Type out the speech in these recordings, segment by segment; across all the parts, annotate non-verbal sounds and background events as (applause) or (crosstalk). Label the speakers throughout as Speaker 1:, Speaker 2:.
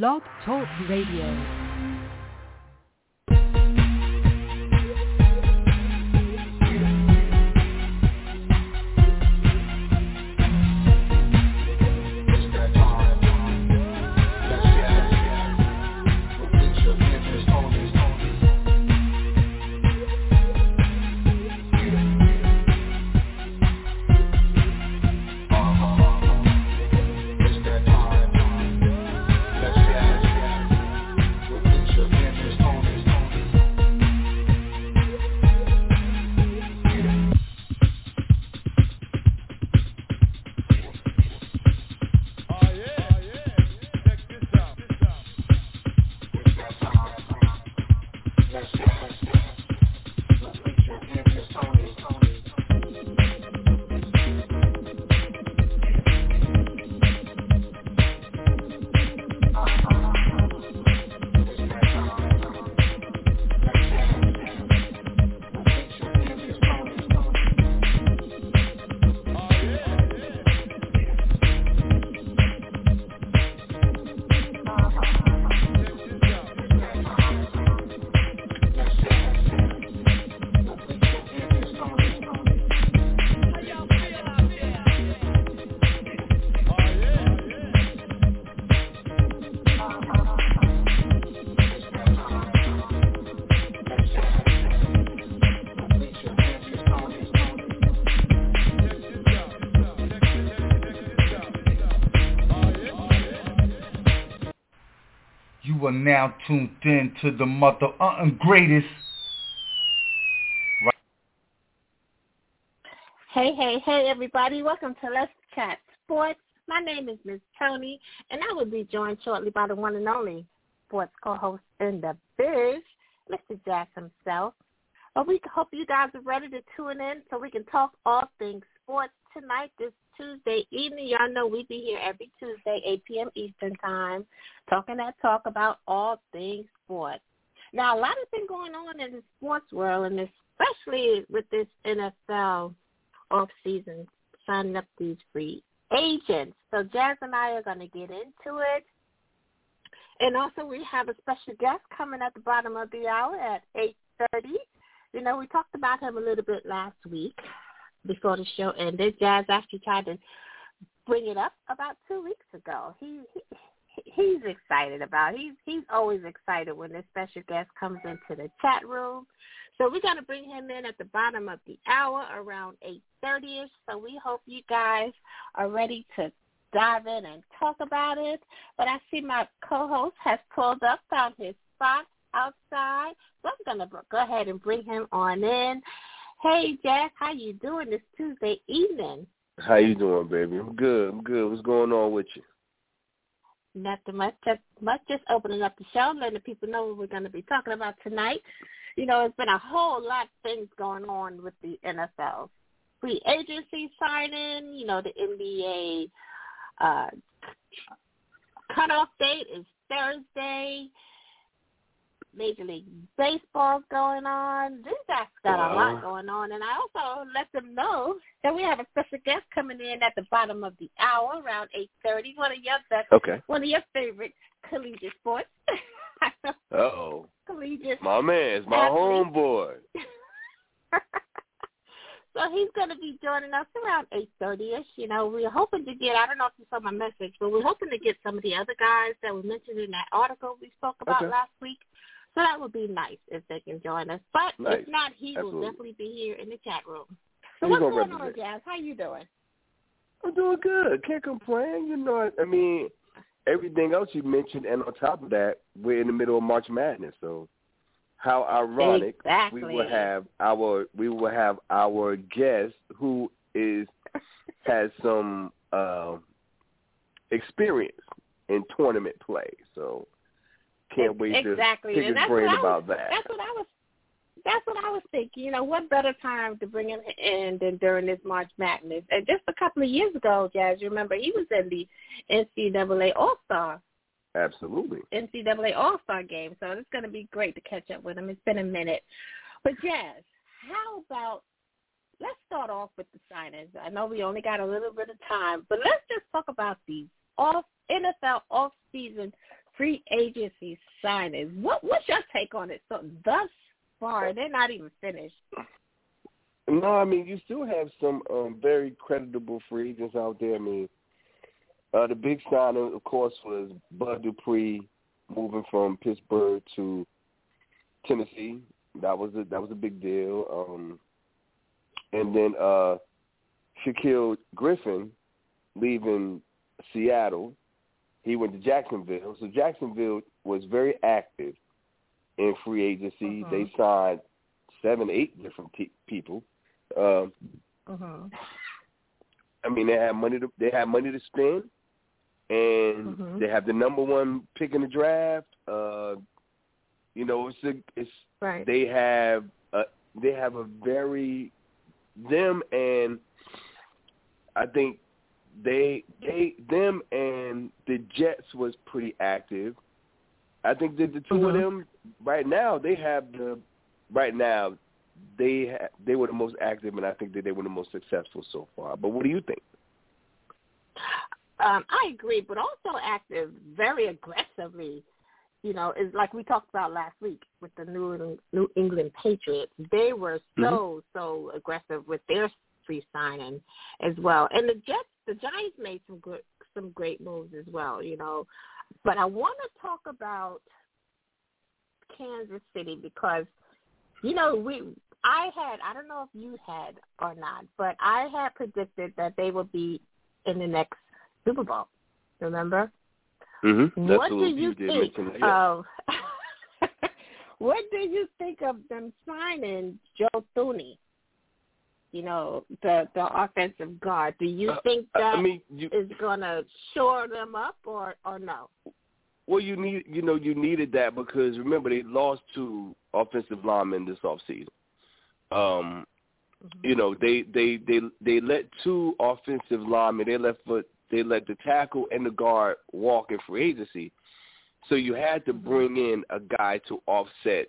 Speaker 1: Blog Talk Radio.
Speaker 2: Now tuned in to the mother uh, greatest. Right.
Speaker 3: Hey, hey, hey, everybody. Welcome to Let's Chat Sports. My name is Miss Tony, and I will be joined shortly by the one and only sports co-host in the biz, Mr. Jazz himself. But we hope you guys are ready to tune in so we can talk all things sports tonight, this Tuesday evening. Y'all know we be here every Tuesday, 8 p.m. Eastern Time, talking that talk about all things sports. Now, a lot has been going on in the sports world, and especially with this NFL off-season, signing up these free agents. So Jazz and I are going to get into it. And also we have a special guest coming at the bottom of the hour at 8.30. You know, we talked about him a little bit last week before the show ended. Jazz actually tried to bring it up about two weeks ago. He, he he's excited about. It. He's he's always excited when this special guest comes into the chat room. So we're gonna bring him in at the bottom of the hour around eight thirty ish. So we hope you guys are ready to dive in and talk about it. But I see my co-host has pulled up, found his spot outside. So I'm gonna go ahead and bring him on in. Hey, Jack, how you doing this Tuesday evening?
Speaker 4: How you doing, baby? I'm good. I'm good. What's going on with you?
Speaker 3: Nothing much. Just much. Just opening up the show, letting the people know what we're going to be talking about tonight. You know, it's been a whole lot of things going on with the NFL. Free agency signing. You know, the NBA uh, cutoff date is Thursday. Major League Baseball's going on. These guys got wow. a lot going on, and I also let them know that we have a special guest coming in at the bottom of the hour, around eight thirty. One of your best,
Speaker 4: okay.
Speaker 3: one of your favorite collegiate sports. (laughs)
Speaker 4: uh oh,
Speaker 3: collegiate.
Speaker 4: My man, it's my homeboy. (laughs)
Speaker 3: so he's going to be joining us around eight thirty ish. You know, we're hoping to get. I don't know if you saw my message, but we're hoping to get some of the other guys that we mentioned in that article we spoke about
Speaker 4: okay.
Speaker 3: last week so that would be nice if they can join us. But
Speaker 4: nice.
Speaker 3: if not, he
Speaker 4: Absolutely.
Speaker 3: will definitely be here in the chat room. So
Speaker 4: He's
Speaker 3: what's
Speaker 4: going
Speaker 3: on, Jazz? How you doing?
Speaker 4: I'm doing good. Can't complain. You know, I mean, everything else you mentioned, and on top of that, we're in the middle of March Madness. So, how ironic
Speaker 3: exactly.
Speaker 4: we will have our we will have our guest who is has some uh, experience in tournament play. So can't wait
Speaker 3: exactly.
Speaker 4: to pick
Speaker 3: and
Speaker 4: his brain
Speaker 3: was,
Speaker 4: about that.
Speaker 3: That's what I was. That's what I was thinking. You know, what better time to bring him in than during this March Madness? And just a couple of years ago, Jazz, you remember he was in the NCAA All Star.
Speaker 4: Absolutely.
Speaker 3: NCAA All Star game. So it's going to be great to catch up with him. It's been a minute. But Jazz, how about let's start off with the signings. I know we only got a little bit of time, but let's just talk about these off NFL off season free agency signings. What what's your take on it? So thus far, they're not even finished.
Speaker 4: No, I mean you still have some um, very creditable free agents out there. I mean, uh, the big signing, of course, was Bud Dupree moving from Pittsburgh to Tennessee. That was a that was a big deal. Um, and then uh, Shaquill Griffin leaving Seattle. He went to Jacksonville. So Jacksonville was very active in free agency.
Speaker 3: Uh-huh.
Speaker 4: They signed seven, eight different people. Um,
Speaker 3: uh-huh.
Speaker 4: I mean, they have money to they have money to spend, and
Speaker 3: Mhm.
Speaker 4: they have the number one pick in the draft. Uh, you know, it's a, it's
Speaker 3: Right.
Speaker 4: they have a they have a very them and I think they they them and the Jets was pretty active. I think that the 2 of
Speaker 3: Mhm.
Speaker 4: them right now they have the right now they ha- they were the most active and I think that they were the most successful so far. But what do you think?
Speaker 3: Um, I agree, but also active very aggressively. You know, is like we talked about last week with the New England, New England Patriots. They were so so aggressive with their free signing as well, and the Jets, the Giants made some good some great moves as well. You know, but I want to talk about Kansas City because you know we I had I don't know if you had or not, but I had predicted that they would be in the next Super Bowl. Remember?
Speaker 4: Mm-hmm.
Speaker 3: what do you think. Of? (laughs) what do you think of them signing Joe Thuney? You know, the the offensive guard. Do you
Speaker 4: Uh,
Speaker 3: think that
Speaker 4: I mean, you,
Speaker 3: is going to shore them up, or or no?
Speaker 4: Well, you need you know you needed that because remember they lost two offensive linemen this offseason. Um, you know they they they they let two offensive linemen they let for they let the tackle and the guard walk in free agency. So you had to
Speaker 3: Mhm.
Speaker 4: bring in a guy to offset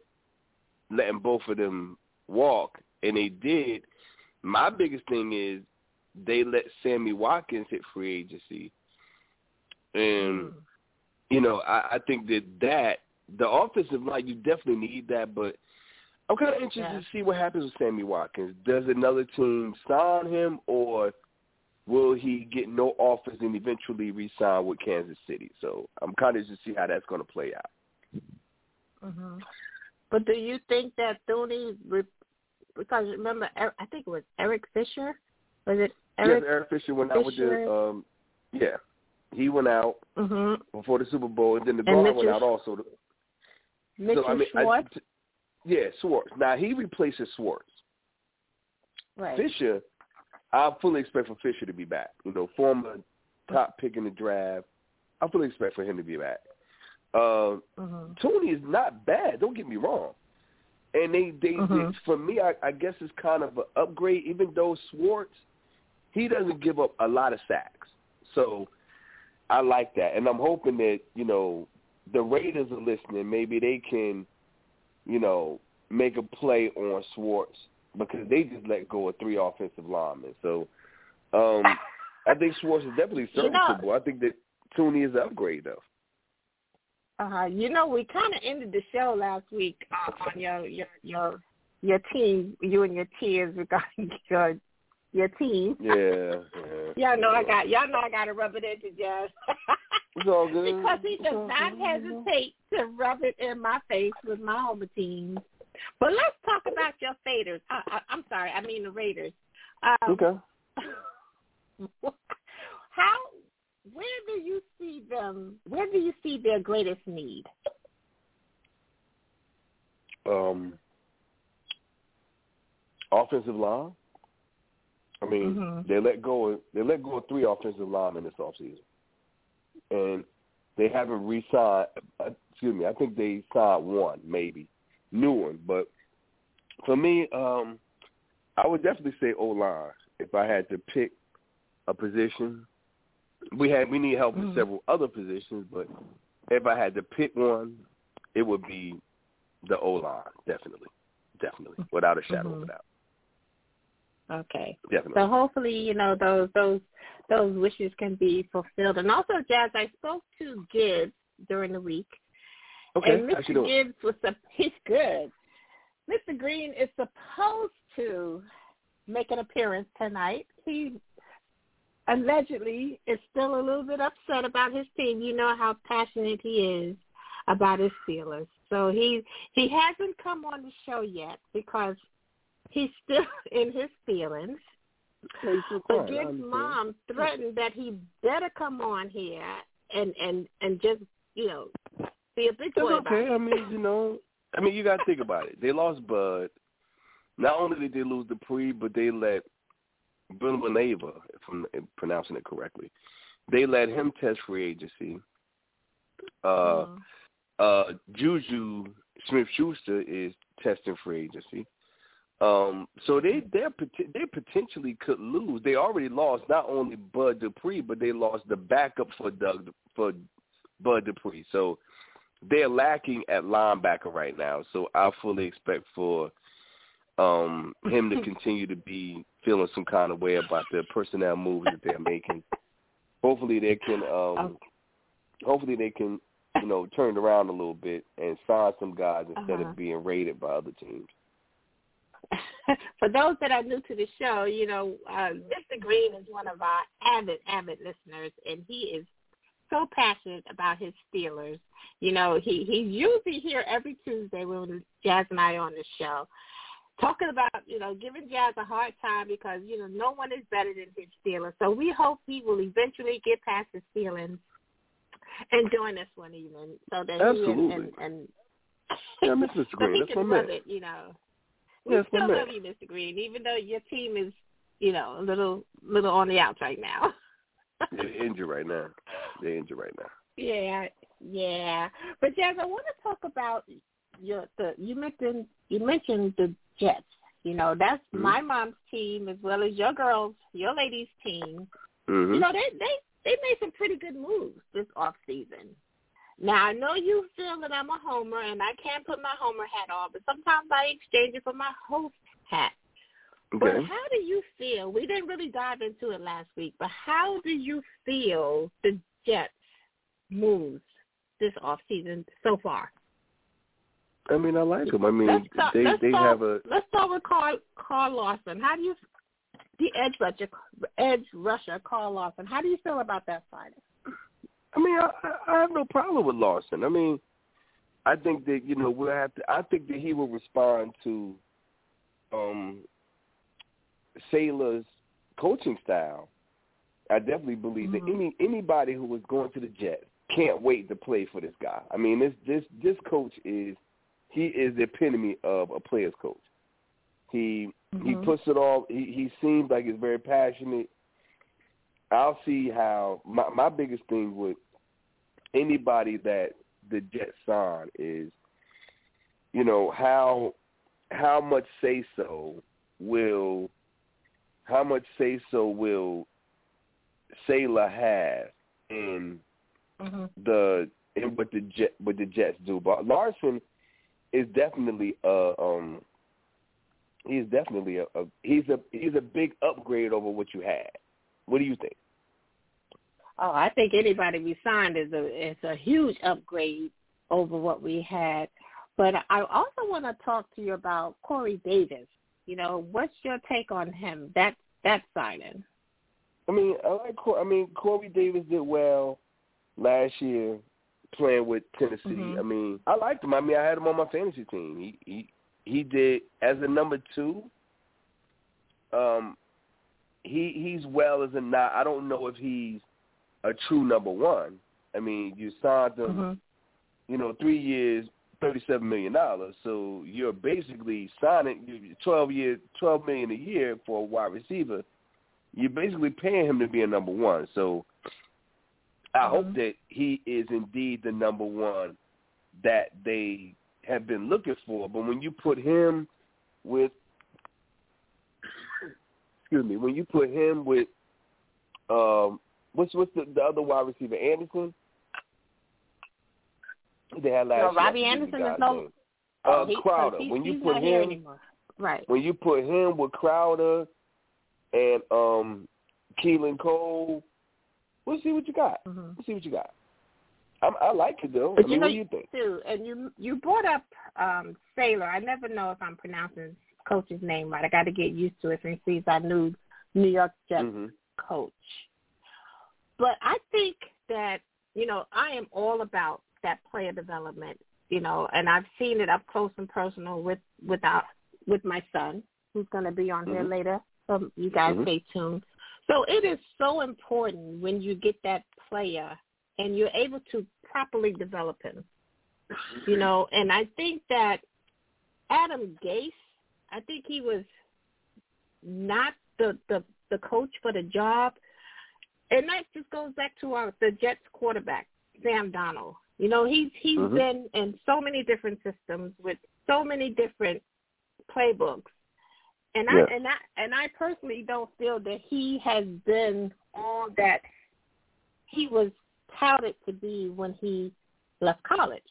Speaker 4: letting both of them walk, and they did. My biggest thing is they let Sammy Watkins hit free agency, and
Speaker 3: Mm.
Speaker 4: you know, I, I think that that the offensive line you definitely need that, but I'm kind of interested
Speaker 3: Yeah.
Speaker 4: to see what happens with Sammy Watkins. Does another team sign him, or will he get no offers and eventually re-sign with Kansas City? So I'm kind of just to see how that's going to play out.
Speaker 3: hmm But do you think that Thuney, re- because remember, Er- I think it was Eric Fisher, was it Eric?
Speaker 4: yes, Eric Fisher went out with the um, yeah, he went out
Speaker 3: hmm
Speaker 4: before the Super Bowl, and then the guard went out also.
Speaker 3: Mitchell
Speaker 4: so I mean,
Speaker 3: Schwartz,
Speaker 4: yeah, Schwartz. Now he replaces Schwartz.
Speaker 3: right?
Speaker 4: Fisher, I fully expect for Fisher to be back. You know, former top pick in the draft. I fully expect for him to be back. Uh,
Speaker 3: hmm
Speaker 4: Tony is not bad. Don't get me wrong. And they, they,
Speaker 3: Mhm.
Speaker 4: they for me, I, I guess it's kind of an upgrade. Even though Schwartz, he doesn't give up a lot of sacks, so I like that. And I'm hoping that you know the Raiders are listening. Maybe they can, you know, make a play on Schwartz because they just let go of three offensive linemen. So um, I think Schwartz is definitely (laughs)
Speaker 3: You know-
Speaker 4: serviceable. I think that Thuney is an upgrade though.
Speaker 3: Uh, you know, we kind of ended the show last week uh, on your your your your team, you and your tears (laughs) regarding your your team.
Speaker 4: Yeah, yeah.
Speaker 3: Y'all know I got y'all know I got to rub it into Jazz. (laughs)
Speaker 4: It's all good.
Speaker 3: because he does not hesitate to rub it in my face with my home team. But let's talk about your faders. I, I, I'm sorry, I mean the Raiders. Um,
Speaker 4: Okay. (laughs)
Speaker 3: how? Where do you see them? Where do you see their greatest need?
Speaker 4: Um, offensive line. I mean,
Speaker 3: Mhm.
Speaker 4: they let go. Of, they let go of three offensive linemen this offseason, and they haven't re-signed. uh, Excuse me. I think they signed one, maybe new one. But for me, um, I would definitely say O line. If I had to pick a position, we had we need help
Speaker 3: Mhm.
Speaker 4: with several other positions, but if I had to pick one, it would be the O line, definitely, definitely, without a shadow of a
Speaker 3: Mhm.
Speaker 4: doubt,
Speaker 3: Okay.
Speaker 4: definitely.
Speaker 3: So hopefully, you know, those those those wishes can be fulfilled. And also, Jazz, I spoke to Gibbs during the week.
Speaker 4: Okay,
Speaker 3: and Mr. Gibbs was a, (laughs) he's good. Mr. Green is supposed to make an appearance tonight. He allegedly is still a little bit upset about his team. You know how passionate he is about his Steelers. So he he hasn't come on the show yet because he's still (laughs) in his feelings.
Speaker 4: So
Speaker 3: But
Speaker 4: fine, I
Speaker 3: Gibbs'
Speaker 4: understand.
Speaker 3: mom threatened that he better come on here and and and just you know be a big
Speaker 4: That's
Speaker 3: boy about
Speaker 4: okay. I mean, you know, I mean, you got to think about it. They lost Bud. Not only did they lose Dupree, but they let Villanueva, if I'm pronouncing it correctly, they let him test free agency. Uh,
Speaker 3: Mhm.
Speaker 4: uh, Juju Smith Schuster is testing free agency. Um, so they they they potentially could lose. They already lost not only Bud Dupree, but they lost the backup for Doug for Bud Dupree. So they're lacking at linebacker right now. So I fully expect for um (laughs) him to continue to be feeling some kind of way about the personnel moves that they're making. Hopefully they can um hopefully they can, you know, turn it around a little bit and sign some guys instead
Speaker 3: Uh-huh.
Speaker 4: of being raided by other teams. (laughs)
Speaker 3: For those that are new to the show, you know, uh, Mr. Green is one of our avid, avid listeners, and he is so passionate about his Steelers. You know, he he's usually here every Tuesday when Jazz and I are on the show, talking about you know giving Jazz a hard time because you know no one is better than his Steelers. So we hope he will eventually get past his feelings and join us one evening so that he
Speaker 4: Absolutely.
Speaker 3: and, and, and
Speaker 4: Yeah, I miss Mr.
Speaker 3: so
Speaker 4: Green.
Speaker 3: he
Speaker 4: That's
Speaker 3: can
Speaker 4: my
Speaker 3: love
Speaker 4: man.
Speaker 3: it, you know. We
Speaker 4: my
Speaker 3: still love you, Mr. Green, even though your team is, you know, a little little on the outs right now. (laughs)
Speaker 4: They're injured right now. They're injured right now.
Speaker 3: yeah, yeah. But Jazz, I want to talk about your the you mentioned you mentioned the Jets. You know, that's
Speaker 4: Mhm.
Speaker 3: my mom's team as well as your girls, your ladies' team.
Speaker 4: hmm
Speaker 3: You know, they they they made some pretty good moves this off season. Now I know you feel that I'm a homer and I can't put my homer hat on, but sometimes I exchange it for my host hat. But how do you feel? We didn't really dive into it last week, but how do you feel the Jets moves this off season so far?
Speaker 4: I mean, I like them. I mean,
Speaker 3: let's
Speaker 4: they they
Speaker 3: start,
Speaker 4: have a.
Speaker 3: let's start with Carl Carl Lawson. How do you the edge rusher edge rusher Carl Lawson? How do you feel about that signing?
Speaker 4: I mean, I, I have no problem with Lawson. I mean, I think that you know we'll have to. I think that he will respond to um Sailor's coaching style. I definitely believe that
Speaker 3: Mhm.
Speaker 4: any anybody who was going to the Jets can't wait to play for this guy. I mean, this this this coach is he is the epitome of a player's coach. He he
Speaker 3: Mhm.
Speaker 4: puts it all. He he seems like he's very passionate. I'll see how my my biggest thing with anybody that the Jets sign is, you know how how much say so will how much say so will Sailor have in
Speaker 3: Mhm.
Speaker 4: the in what the Jet what the Jets do. But Lawson is definitely a um he's definitely a, a he's a he's a big upgrade over what you had. What do you think?
Speaker 3: Oh, I think anybody we signed is a is a huge upgrade over what we had. But I also want to talk to you about Corey Davis. You know, what's your take on him? That that signing.
Speaker 4: I mean, I like. Cor- I mean, Corey Davis did well last year playing with Tennessee.
Speaker 3: Mhm.
Speaker 4: I mean, I liked him. I mean, I had him on my fantasy team. He he he did as a number two. Um, he he's well as a not. I don't know if he's a true number one. I mean, you signed him,
Speaker 3: Mhm.
Speaker 4: you know, three years, thirty-seven million dollars. So you're basically signing twelve year, twelve million a year for a wide receiver. You're basically paying him to be a number one. So I hope
Speaker 3: Mhm.
Speaker 4: that he is indeed the number one that they have been looking for. But when you put him with, excuse me, when you put him with, um, what's what's the, the other wide receiver, Anderson? They had last
Speaker 3: No,
Speaker 4: year.
Speaker 3: Robbie Anderson is no-
Speaker 4: name.
Speaker 3: Oh,
Speaker 4: Uh,
Speaker 3: he-
Speaker 4: Crowder.
Speaker 3: he-
Speaker 4: when you put him.
Speaker 3: Right.
Speaker 4: when you put him with Crowder and um Keelan Cole, we'll see what you got.
Speaker 3: Mhm.
Speaker 4: We'll see what you got. I, I like it though.
Speaker 3: But
Speaker 4: I
Speaker 3: you
Speaker 4: mean,
Speaker 3: know,
Speaker 4: what do you think?
Speaker 3: too, and you you brought up um Sailor. I never know if I'm pronouncing coach's name right. I got to get used to it since he's our new New York Jets
Speaker 4: hmm
Speaker 3: coach. But I think that you know I am all about that player development. You know, and I've seen it up close and personal with without with my son, who's going to be on here
Speaker 4: Mhm.
Speaker 3: later. So you guys
Speaker 4: Mhm.
Speaker 3: stay tuned. So it is so important when you get that player and you're able to properly develop him. You know, and I think that Adam Gase, I think he was not the the the coach for the job. And that just goes back to our the Jets quarterback, Sam Darnold. You know, he's he's
Speaker 4: Mhm.
Speaker 3: been in so many different systems with so many different playbooks. And I and I and I personally don't feel that he has been all that he was touted to be when he left college.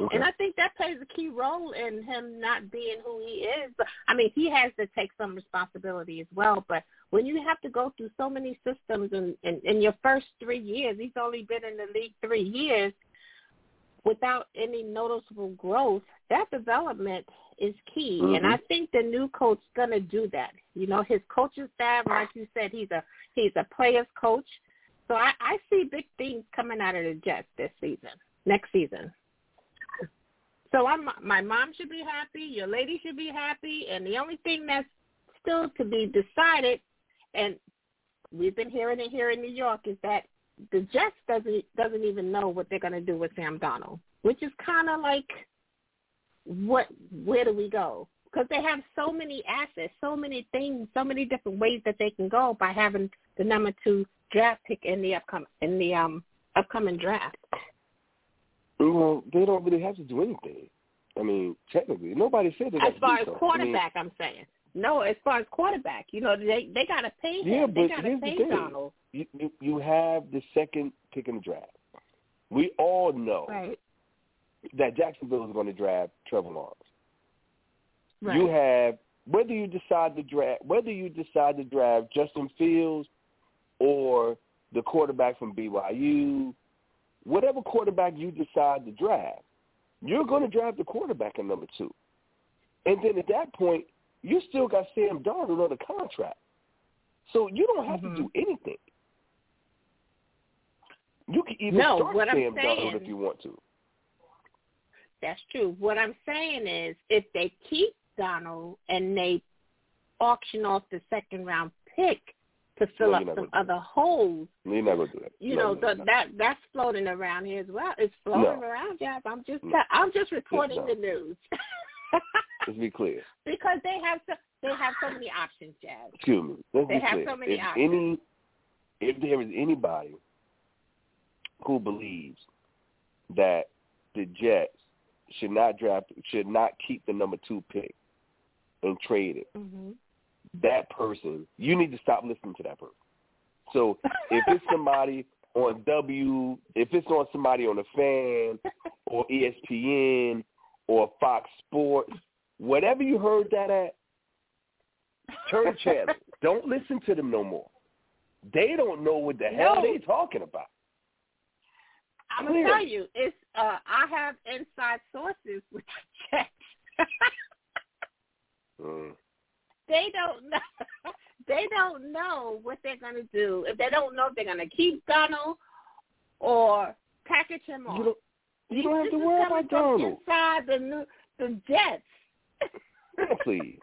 Speaker 4: Okay.
Speaker 3: And I think that plays a key role in him not being who he is. But I mean, he has to take some responsibility as well. But when you have to go through so many systems in, in, in your first three years, he's only been in the league three years without any noticeable growth. That development is key, and
Speaker 4: Mhm.
Speaker 3: I think the new coach to do that. You know, his coaching staff, like you said, he's a he's a player's coach. So I, I see big things coming out of the Jets this season, next season. So I'm, my mom should be happy, your lady should be happy, and the only thing that's still to be decided, and we've been hearing it here in New York, is that the Jets doesn't doesn't even know what they're going to do with Sam Darnold, which is kind of like, what? Where do we go? Because they have so many assets, so many things, so many different ways that they can go by having the number two draft pick in the upcoming in the um upcoming draft.
Speaker 4: Well, they don't really have to do anything. I mean, technically, nobody said they
Speaker 3: As far as
Speaker 4: do something.
Speaker 3: quarterback, I'm saying. No, as far as quarterback, you know, they they got to pay him.
Speaker 4: Yeah,
Speaker 3: they
Speaker 4: but
Speaker 3: got to
Speaker 4: here's the thing. Darnold. You, you you have the second pick in the draft. We all know
Speaker 3: Right.
Speaker 4: That Jacksonville is going to draft Trevor Lawrence.
Speaker 3: Right.
Speaker 4: You have whether you decide to draft whether you decide to draft Justin Fields or the quarterback from BYU, whatever quarterback you decide to draft, you're going to draft the quarterback in number two. And then at that point, you still got Sam Darnold on the contract. So you don't have
Speaker 3: Mhm.
Speaker 4: to do anything. You can even
Speaker 3: No,
Speaker 4: start Sam Darnold if you want to.
Speaker 3: That's true. What I'm saying is, if they keep Darnold and they auction off the second round pick to fill
Speaker 4: No,
Speaker 3: up some other holes,
Speaker 4: You're not going to do that.
Speaker 3: you
Speaker 4: No,
Speaker 3: know,
Speaker 4: no,
Speaker 3: the, that that's floating around here as well. It's floating around, Jeff. I'm just. I'm just reporting the news. (laughs)
Speaker 4: Let's be clear.
Speaker 3: because they have so they have so many options, Jazz.
Speaker 4: Excuse me. Let's
Speaker 3: They
Speaker 4: be
Speaker 3: have
Speaker 4: clear.
Speaker 3: so many
Speaker 4: if
Speaker 3: options.
Speaker 4: any, if there is anybody who believes that the Jets should not draft, should not keep the number two pick and trade it,
Speaker 3: Mm-hmm.
Speaker 4: that person, you need to stop listening to that person. So if it's somebody (laughs) on W, if it's on somebody on the fan or ESPN or Fox Sports, whatever you heard that at, turn the channel. (laughs) Don't listen to them no more. They don't know what the hell
Speaker 3: No.
Speaker 4: they talking about.
Speaker 3: I'm gonna tell you, it's uh I have inside sources (laughs) with the Jets.
Speaker 4: Mm.
Speaker 3: they don't know (laughs) they don't know what they're gonna do. If they don't know if they're gonna keep Darnold or package him off.
Speaker 4: You don't, you don't have to worry about Darnold.
Speaker 3: Inside the new the Jets.
Speaker 4: Man, please.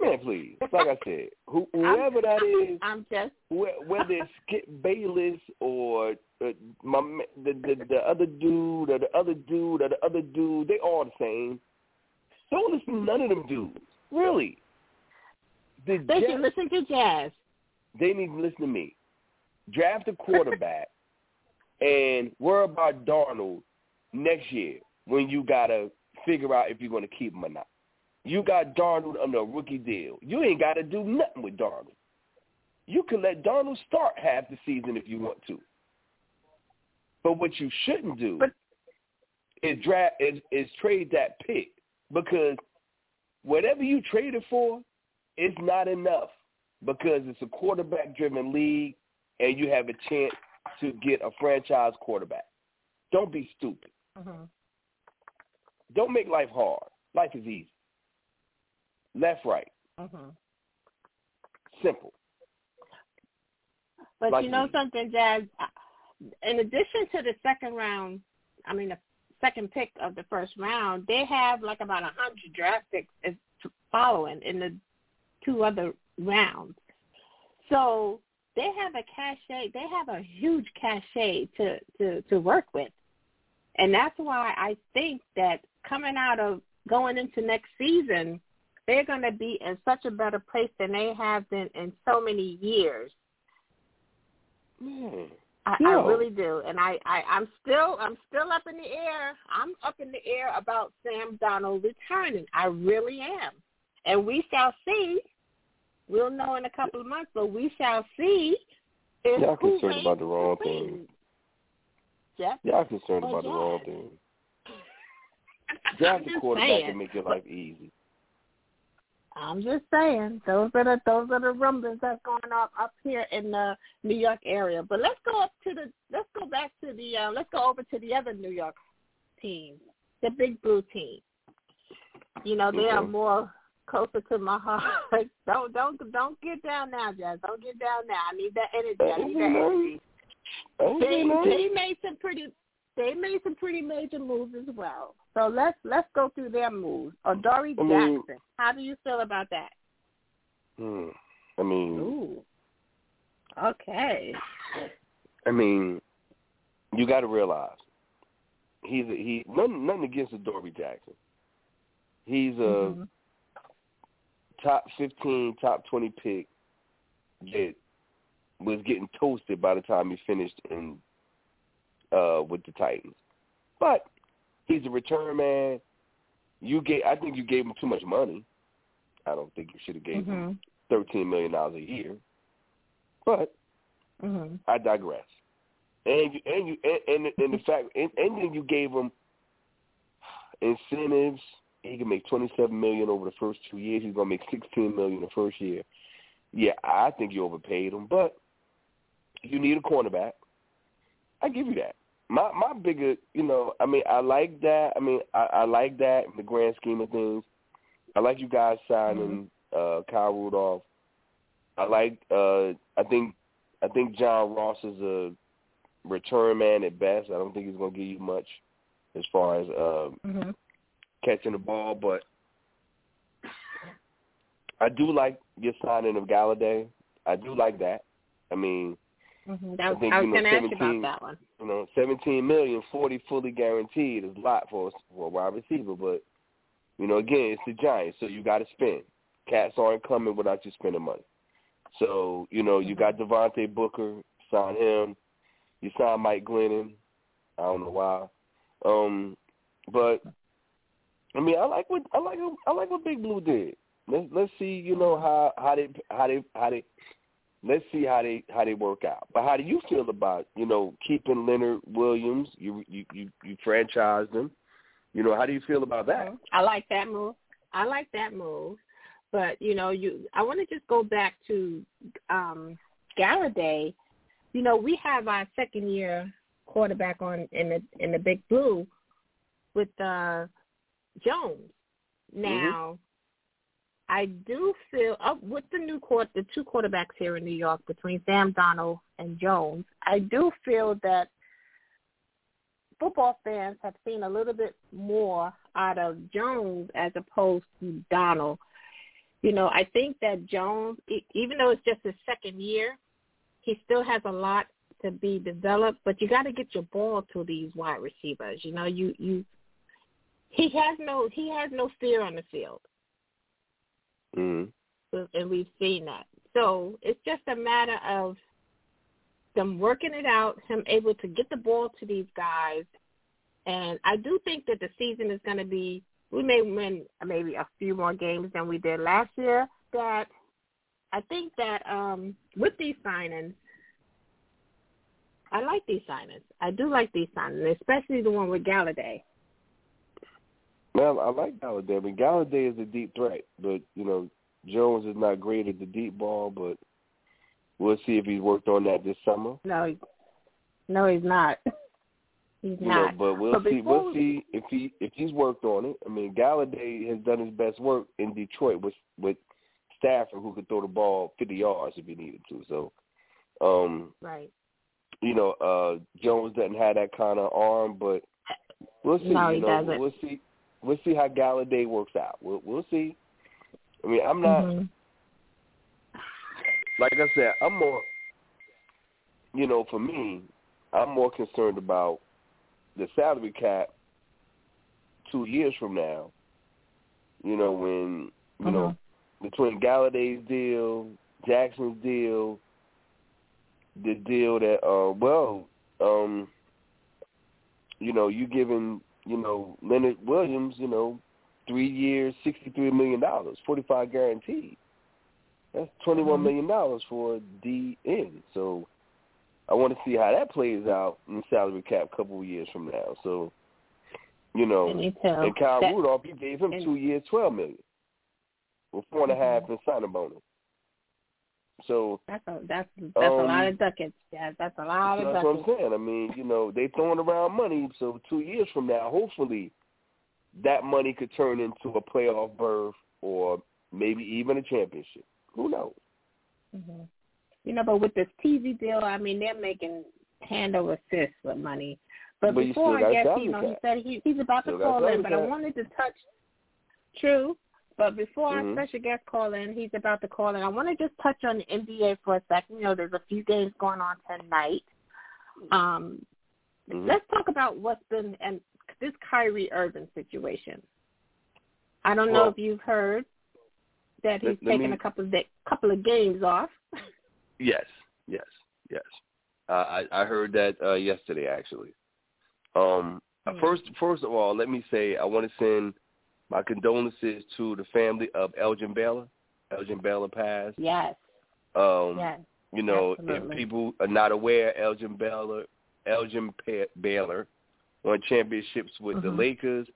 Speaker 4: Man, please. Like I said, who, whoever that is,
Speaker 3: I'm just
Speaker 4: whether it's Skip Bayless or my the, the the other dude or the other dude or the other dude, they all the same. Don't listen to none of them dudes. Really. The
Speaker 3: they
Speaker 4: Jets,
Speaker 3: should listen to jazz.
Speaker 4: they need to listen to me. Draft a quarterback (laughs) and worry about Darnold next year when you gotta figure out if you're gonna keep him or not. You got Darnold under a rookie deal. You ain't gotta do nothing with Darnold. You can let Darnold start half the season if you want to. But what you shouldn't do
Speaker 3: But-
Speaker 4: is draft is, is trade that pick because whatever you trade it for is not enough because it's a quarterback driven league and you have a chance to get a franchise quarterback. Don't be stupid.
Speaker 3: Mm-hmm.
Speaker 4: Don't make life hard. Life is easy. Left, right.
Speaker 3: Mm-hmm.
Speaker 4: Simple.
Speaker 3: But
Speaker 4: Like
Speaker 3: you know
Speaker 4: me.
Speaker 3: something, Jazz. In addition to the second round, I mean the second pick of the first round, they have like about a hundred draft picks following in the two other rounds. So they have a cachet. They have a huge cachet to to to work with, and that's why I think that coming out of going into next season, they're going to be in such a better place than they have been in so many years.
Speaker 4: Man.
Speaker 3: I,
Speaker 4: Yeah.
Speaker 3: I really do, and I, I I'm still I'm still up in the air. I'm up in the air about Sam Darnold returning. I really am, and we shall see. We'll know in a couple of months, but we shall see. If
Speaker 4: Y'all concerned about the wrong
Speaker 3: reigns
Speaker 4: thing.
Speaker 3: supreme. Jeff,
Speaker 4: Y'all concerned about the wrong thing. (laughs)
Speaker 3: I'm
Speaker 4: Draft a
Speaker 3: just
Speaker 4: quarterback
Speaker 3: saying.
Speaker 4: and make your life easy.
Speaker 3: I'm just saying those are the those are the rumblings that's going on up here in the New York area. But let's go up to the let's go back to the uh, let's go over to the other New York team, the Big Blue team. You know they are more closer to my (laughs) heart. don't don't don't get down now, Jazz. Don't get down now. I need that energy. I need that energy. They they made some pretty they made some pretty major moves as well. So let's let's go through their moves. Adoree
Speaker 4: I mean-
Speaker 3: Jackson. How do you feel about that?
Speaker 4: Hmm. I mean,
Speaker 3: Ooh. Okay.
Speaker 4: I mean, you got to realize he's a, he nothing nothing against Adoree Jackson. He's a
Speaker 3: Mhm.
Speaker 4: top fifteen, top twenty pick that was getting toasted by the time he finished in uh with the Titans. But he's a return man. You gave I think you gave him too much money. I don't think you should have gave him
Speaker 3: Mhm.
Speaker 4: thirteen million dollars a year. But
Speaker 3: Mhm.
Speaker 4: I digress. And you and you and and, and the fact and, and then you gave him incentives. He can make twenty seven million over the first two years. He's gonna make sixteen million the first year. Yeah, I think you overpaid him, but you need a cornerback. I give you that. My my bigger, you know, I mean, I like that. I mean, I, I like that in the grand scheme of things. I like you guys signing uh Kyle Rudolph. I like uh I think I think John Ross is a return man at best. I don't think he's gonna give you much as far as uh
Speaker 3: Mhm.
Speaker 4: catching the ball, but I do like your signing of Golladay. I do like that. I mean,
Speaker 3: Mhm. That,
Speaker 4: I think,
Speaker 3: I
Speaker 4: you
Speaker 3: was
Speaker 4: know,
Speaker 3: going to ask you about that one.
Speaker 4: you know, seventeen million, forty fully guaranteed is a lot for for a wide receiver, but you know, again, it's the Giants, so you got to spend. Cats aren't coming without you spending money. So you know, you got Devontae Booker, sign him. You sign Mike Glennon. I don't know why, um, but I mean, I like what I like. I like what Big Blue did. Let's let's see, you know how how they how they how they let's see how they how they work out. But how do you feel about you know keeping Leonard Williams? You you you, you franchised him. You know how do you feel about that?
Speaker 3: Mhm. I like that move. I like that move. But, you know, you I want to just go back to um Golladay. You know, we have our second year quarterback on in the in the big blue with uh Jones. Now I do feel uh, with the new court, the two quarterbacks here in New York between Sam Darnold and Jones. I do feel that football fans have seen a little bit more out of Jones as opposed to Darnold. You know, I think that Jones, even though it's just his second year, he still has a lot to be developed. But you got to get your ball to these wide receivers. You know, you you he has no he has no fear on the field
Speaker 4: Mm-hmm.
Speaker 3: and we've seen that. So it's just a matter of them working it out, him able to get the ball to these guys, and I do think that the season is going to be. We may win maybe a few more games than we did last year. That I think that um with these signings, I like these signings. I do like these signings, especially the one with Golladay.
Speaker 4: Well, I like Golladay. I mean, Golladay is a deep threat, but you know, Jones is not great at the deep ball. But we'll see if he's worked on that this summer.
Speaker 3: No, he- no, he's not. (laughs) He's
Speaker 4: you
Speaker 3: not.
Speaker 4: know, but we'll
Speaker 3: But
Speaker 4: see. We'll see if he if he's worked on it. I mean, Golladay has done his best work in Detroit with with Stafford, who could throw the ball 50 yards if he needed to. So, um,
Speaker 3: Right.
Speaker 4: you know, uh Jones doesn't have that kind of arm, but we'll see.
Speaker 3: No,
Speaker 4: you
Speaker 3: he
Speaker 4: know,
Speaker 3: doesn't.
Speaker 4: we'll see. We'll see how Golladay works out. We'll we'll see. I mean, I'm not
Speaker 3: Mhm.
Speaker 4: like I said. I'm more. You know, for me, I'm more concerned about the salary cap two years from now. You know, when you know
Speaker 3: Mhm.
Speaker 4: between Golladay's deal, Jackson's deal, the deal that uh well, um you know, you giving, you know, Leonard Williams, you know, three years, sixty three million dollars, forty five guaranteed. That's twenty one
Speaker 3: Mhm.
Speaker 4: million dollars for DN. So I want to see how that plays out in salary cap a couple of years from now. So, you know,
Speaker 3: Me
Speaker 4: and Kyle
Speaker 3: That-
Speaker 4: Rudolph, you gave him
Speaker 3: and-
Speaker 4: two years, twelve million, with four and a half
Speaker 3: Mhm.
Speaker 4: in signing bonus. So
Speaker 3: That's a that's that's a lot
Speaker 4: Um,
Speaker 3: of ducats. Yeah, that's a lot of
Speaker 4: that's what I'm saying. I mean, you know, they throwing around money. So two years from now, hopefully, that money could turn into a playoff berth or maybe even a championship. Who knows?
Speaker 3: hmm You know, but with this TV deal, I mean, they're making hand over fist with money. But,
Speaker 4: But
Speaker 3: before I guess, you know, he said he he's about
Speaker 4: Still
Speaker 3: to call in, but I wanted to touch. True, but before our
Speaker 4: Mhm.
Speaker 3: special guest call in, he's about to call in. I want to just touch on the NBA for a second. You know, there's a few games going on tonight. Um,
Speaker 4: Mhm.
Speaker 3: let's talk about what's been and this Kyrie Irving situation. I don't know if you've heard that he's
Speaker 4: let- let
Speaker 3: taken
Speaker 4: me-
Speaker 3: a couple of couple of games off.
Speaker 4: Yes, yes, yes. Uh, I I heard that uh, yesterday actually. Um,
Speaker 3: Hmm.
Speaker 4: first, first of all, let me say I want to send my condolences to the family of Elgin Baylor. Elgin Baylor passed.
Speaker 3: yes,
Speaker 4: Um,
Speaker 3: yes.
Speaker 4: You know,
Speaker 3: Absolutely.
Speaker 4: if people are not aware, Elgin Baylor, Elgin Pa- Baylor won championships with the
Speaker 3: Mhm.
Speaker 4: Lakers,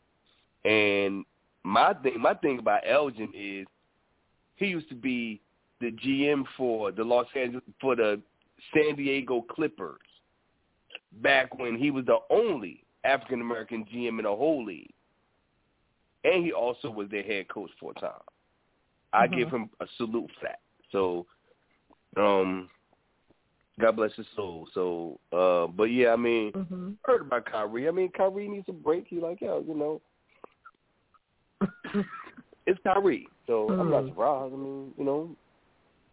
Speaker 4: and my thing, my thing about Elgin is he used to be the GM for the Los Angeles for the San Diego Clippers back when he was the only African American GM in the whole league, and he also was their head coach for a time. I
Speaker 3: Mhm.
Speaker 4: give him a salute for that. So, um, God bless his soul. So, uh, but yeah, I mean,
Speaker 3: hmm
Speaker 4: heard about Kyrie. I mean, Kyrie needs a break. He like, yeah, you know, (laughs) it's Kyrie. So I'm not
Speaker 3: Mhm.
Speaker 4: surprised. I mean, you know,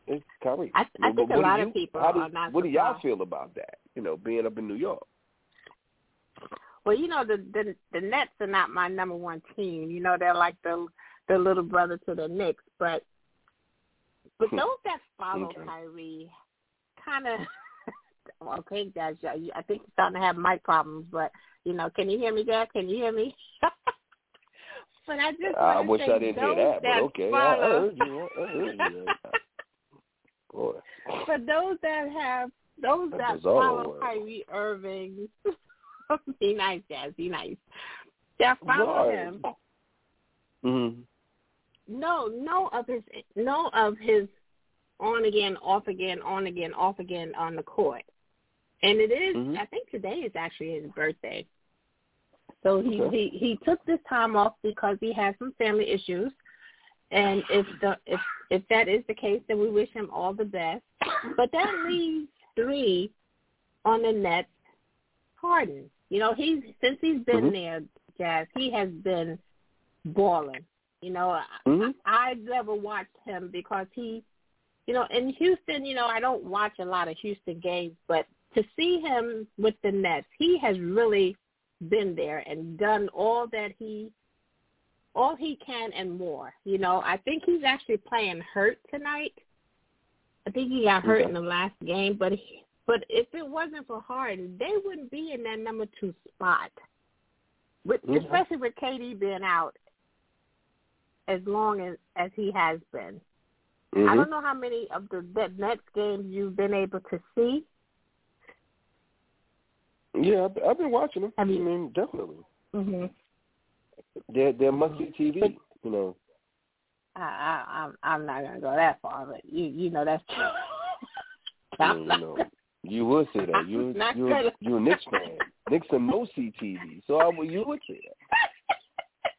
Speaker 4: it's Kyrie.
Speaker 3: I- I
Speaker 4: But
Speaker 3: think a lot of
Speaker 4: you-
Speaker 3: people
Speaker 4: how do-
Speaker 3: are not
Speaker 4: What do y'all feel about that? You know, being up in New York.
Speaker 3: Well, you know the, the the Nets are not my number one team. You know they're like the the little brother to the Knicks, but but
Speaker 4: Hmm.
Speaker 3: those that follow
Speaker 4: Okay.
Speaker 3: Kyrie kind of (laughs) okay, guys. I think you're starting to have mic problems, but you know, can you hear me, guys? Can you hear me? (laughs) but I just
Speaker 4: I wish
Speaker 3: say
Speaker 4: I didn't hear that, but okay, I, I heard you. I heard you. Boy,
Speaker 3: For those that have those
Speaker 4: That
Speaker 3: that follow. Kyrie Irving, (laughs) be nice, Jazz, be nice. That follow
Speaker 4: Right.
Speaker 3: him.
Speaker 4: mm-hmm.
Speaker 3: No, no of his no of his on again, off again, on again, off again on the court. And it is,
Speaker 4: Mhm.
Speaker 3: I think today is actually his birthday. So he,
Speaker 4: Okay.
Speaker 3: he he took this time off because he has some family issues. And if the if if that is the case, then we wish him all the best. But that leaves three on the Nets. Harden, you know, he's since he's been
Speaker 4: Mhm.
Speaker 3: there, Jazz. He has been balling. You know, I,
Speaker 4: Mhm.
Speaker 3: I never watched him because he, you know, in Houston, you know, I don't watch a lot of Houston games, but to see him with the Nets, he has really been there and done all that he all he can and more. You know, I think he's actually playing hurt tonight. I think he got hurt
Speaker 4: Okay.
Speaker 3: in the last game, but he, but if it wasn't for Harden, they wouldn't be in that number two spot. With,
Speaker 4: Okay.
Speaker 3: Especially with KD being out as long as as he has been. I
Speaker 4: Mhm.
Speaker 3: don't know how many of the that Nets games you've been able to see.
Speaker 4: Yeah, I've, I've been watching them.
Speaker 3: Have you-
Speaker 4: I mean, definitely.
Speaker 3: Mm-hmm.
Speaker 4: They're they're must see TV.
Speaker 3: But-
Speaker 4: you know.
Speaker 3: I, I, I'm I'm not gonna go that far, but you you know that's true. (laughs)
Speaker 4: I
Speaker 3: I'm not
Speaker 4: know, You would say that. You you
Speaker 3: gonna...
Speaker 4: you a Knicks fan. (laughs) Knicks are no CTV, so I you would say that.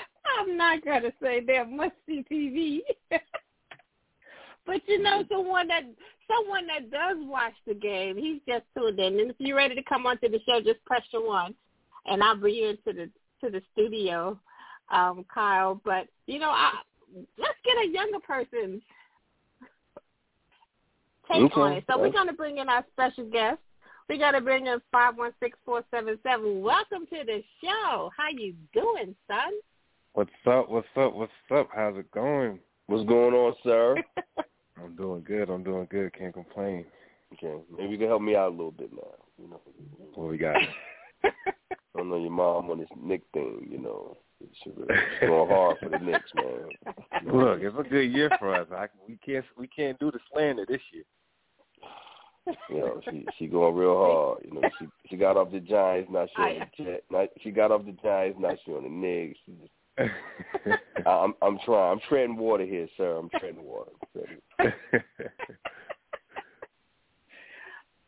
Speaker 4: (laughs)
Speaker 3: I'm not gonna say they're must see TV. but you know, someone that someone that does watch the game, he's just tuned in. And if you're ready to come onto the show, just press your one, and I'll bring you into the to the studio, um, Kyle. But you know, I, let's get a younger person take
Speaker 4: okay.
Speaker 3: on it. So we're gonna bring in our special guest. We gotta bring in five one six four seven seven. Welcome to the show. How you doing, son?
Speaker 5: What's up? What's up? What's up? How's it going?
Speaker 4: What's going on, sir? (laughs)
Speaker 5: I'm doing good. I'm doing good. Can't complain.
Speaker 4: Okay, maybe you can help me out a little bit now. You know,
Speaker 5: what we got?
Speaker 4: I (laughs) don't know your mom on this Knick thing. You know, she's going hard for the Knicks, man.
Speaker 5: Look, it's a good year for us. I, we can't we can't do the slander this year.
Speaker 4: You know, (laughs) she she going real hard. You know, she she got off the Giants, not she on the Jet. Not she got off the Giants, not she on the Knicks. She just (laughs) I'm I'm trying. I'm treading water here, sir. I'm treading water. (laughs)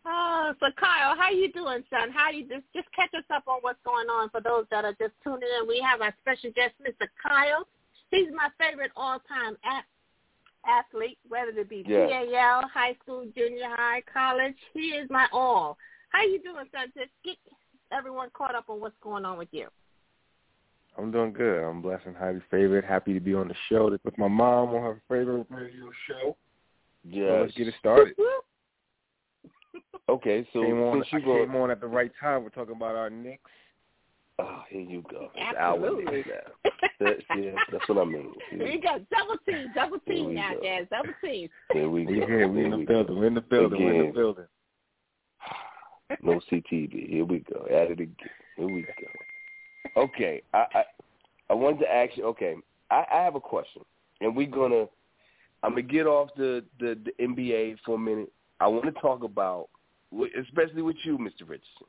Speaker 3: oh, so Kyle, how you doing, son? How you just just catch us up on what's going on for those that are just tuning in. We have our special guest, Mr. Kyle. He's my favorite all-time athlete, whether it be
Speaker 4: yes.
Speaker 3: PAL, high school, junior high, college. He is my all. How you doing, son? Just get everyone caught up on what's going on with you.
Speaker 5: I'm doing good. I'm blessed and highly favored. Happy to be on the show with my mom on her favorite radio show.
Speaker 4: Yeah,
Speaker 5: So let's get it started. (laughs)
Speaker 4: okay, so
Speaker 5: came on,
Speaker 4: since you
Speaker 5: I
Speaker 4: go,
Speaker 5: came on at the right time. We're talking about our Knicks.
Speaker 4: Oh, here you go. It's
Speaker 3: Absolutely. (laughs)
Speaker 4: That's, yeah, that's what I mean.
Speaker 3: Here we got double team, double team now, guys. Double team.
Speaker 4: There we go.
Speaker 5: We here. We in the building. We're in the building.
Speaker 4: Again.
Speaker 5: We're in the building.
Speaker 4: No CTV. Here we go. At it again. Here we go. Okay, I I, I wanted to ask you. Okay, I, I have a question, and we're gonna. I'm gonna get off the, the the NBA for a minute. I want to talk about, especially with you, Mr. Richardson.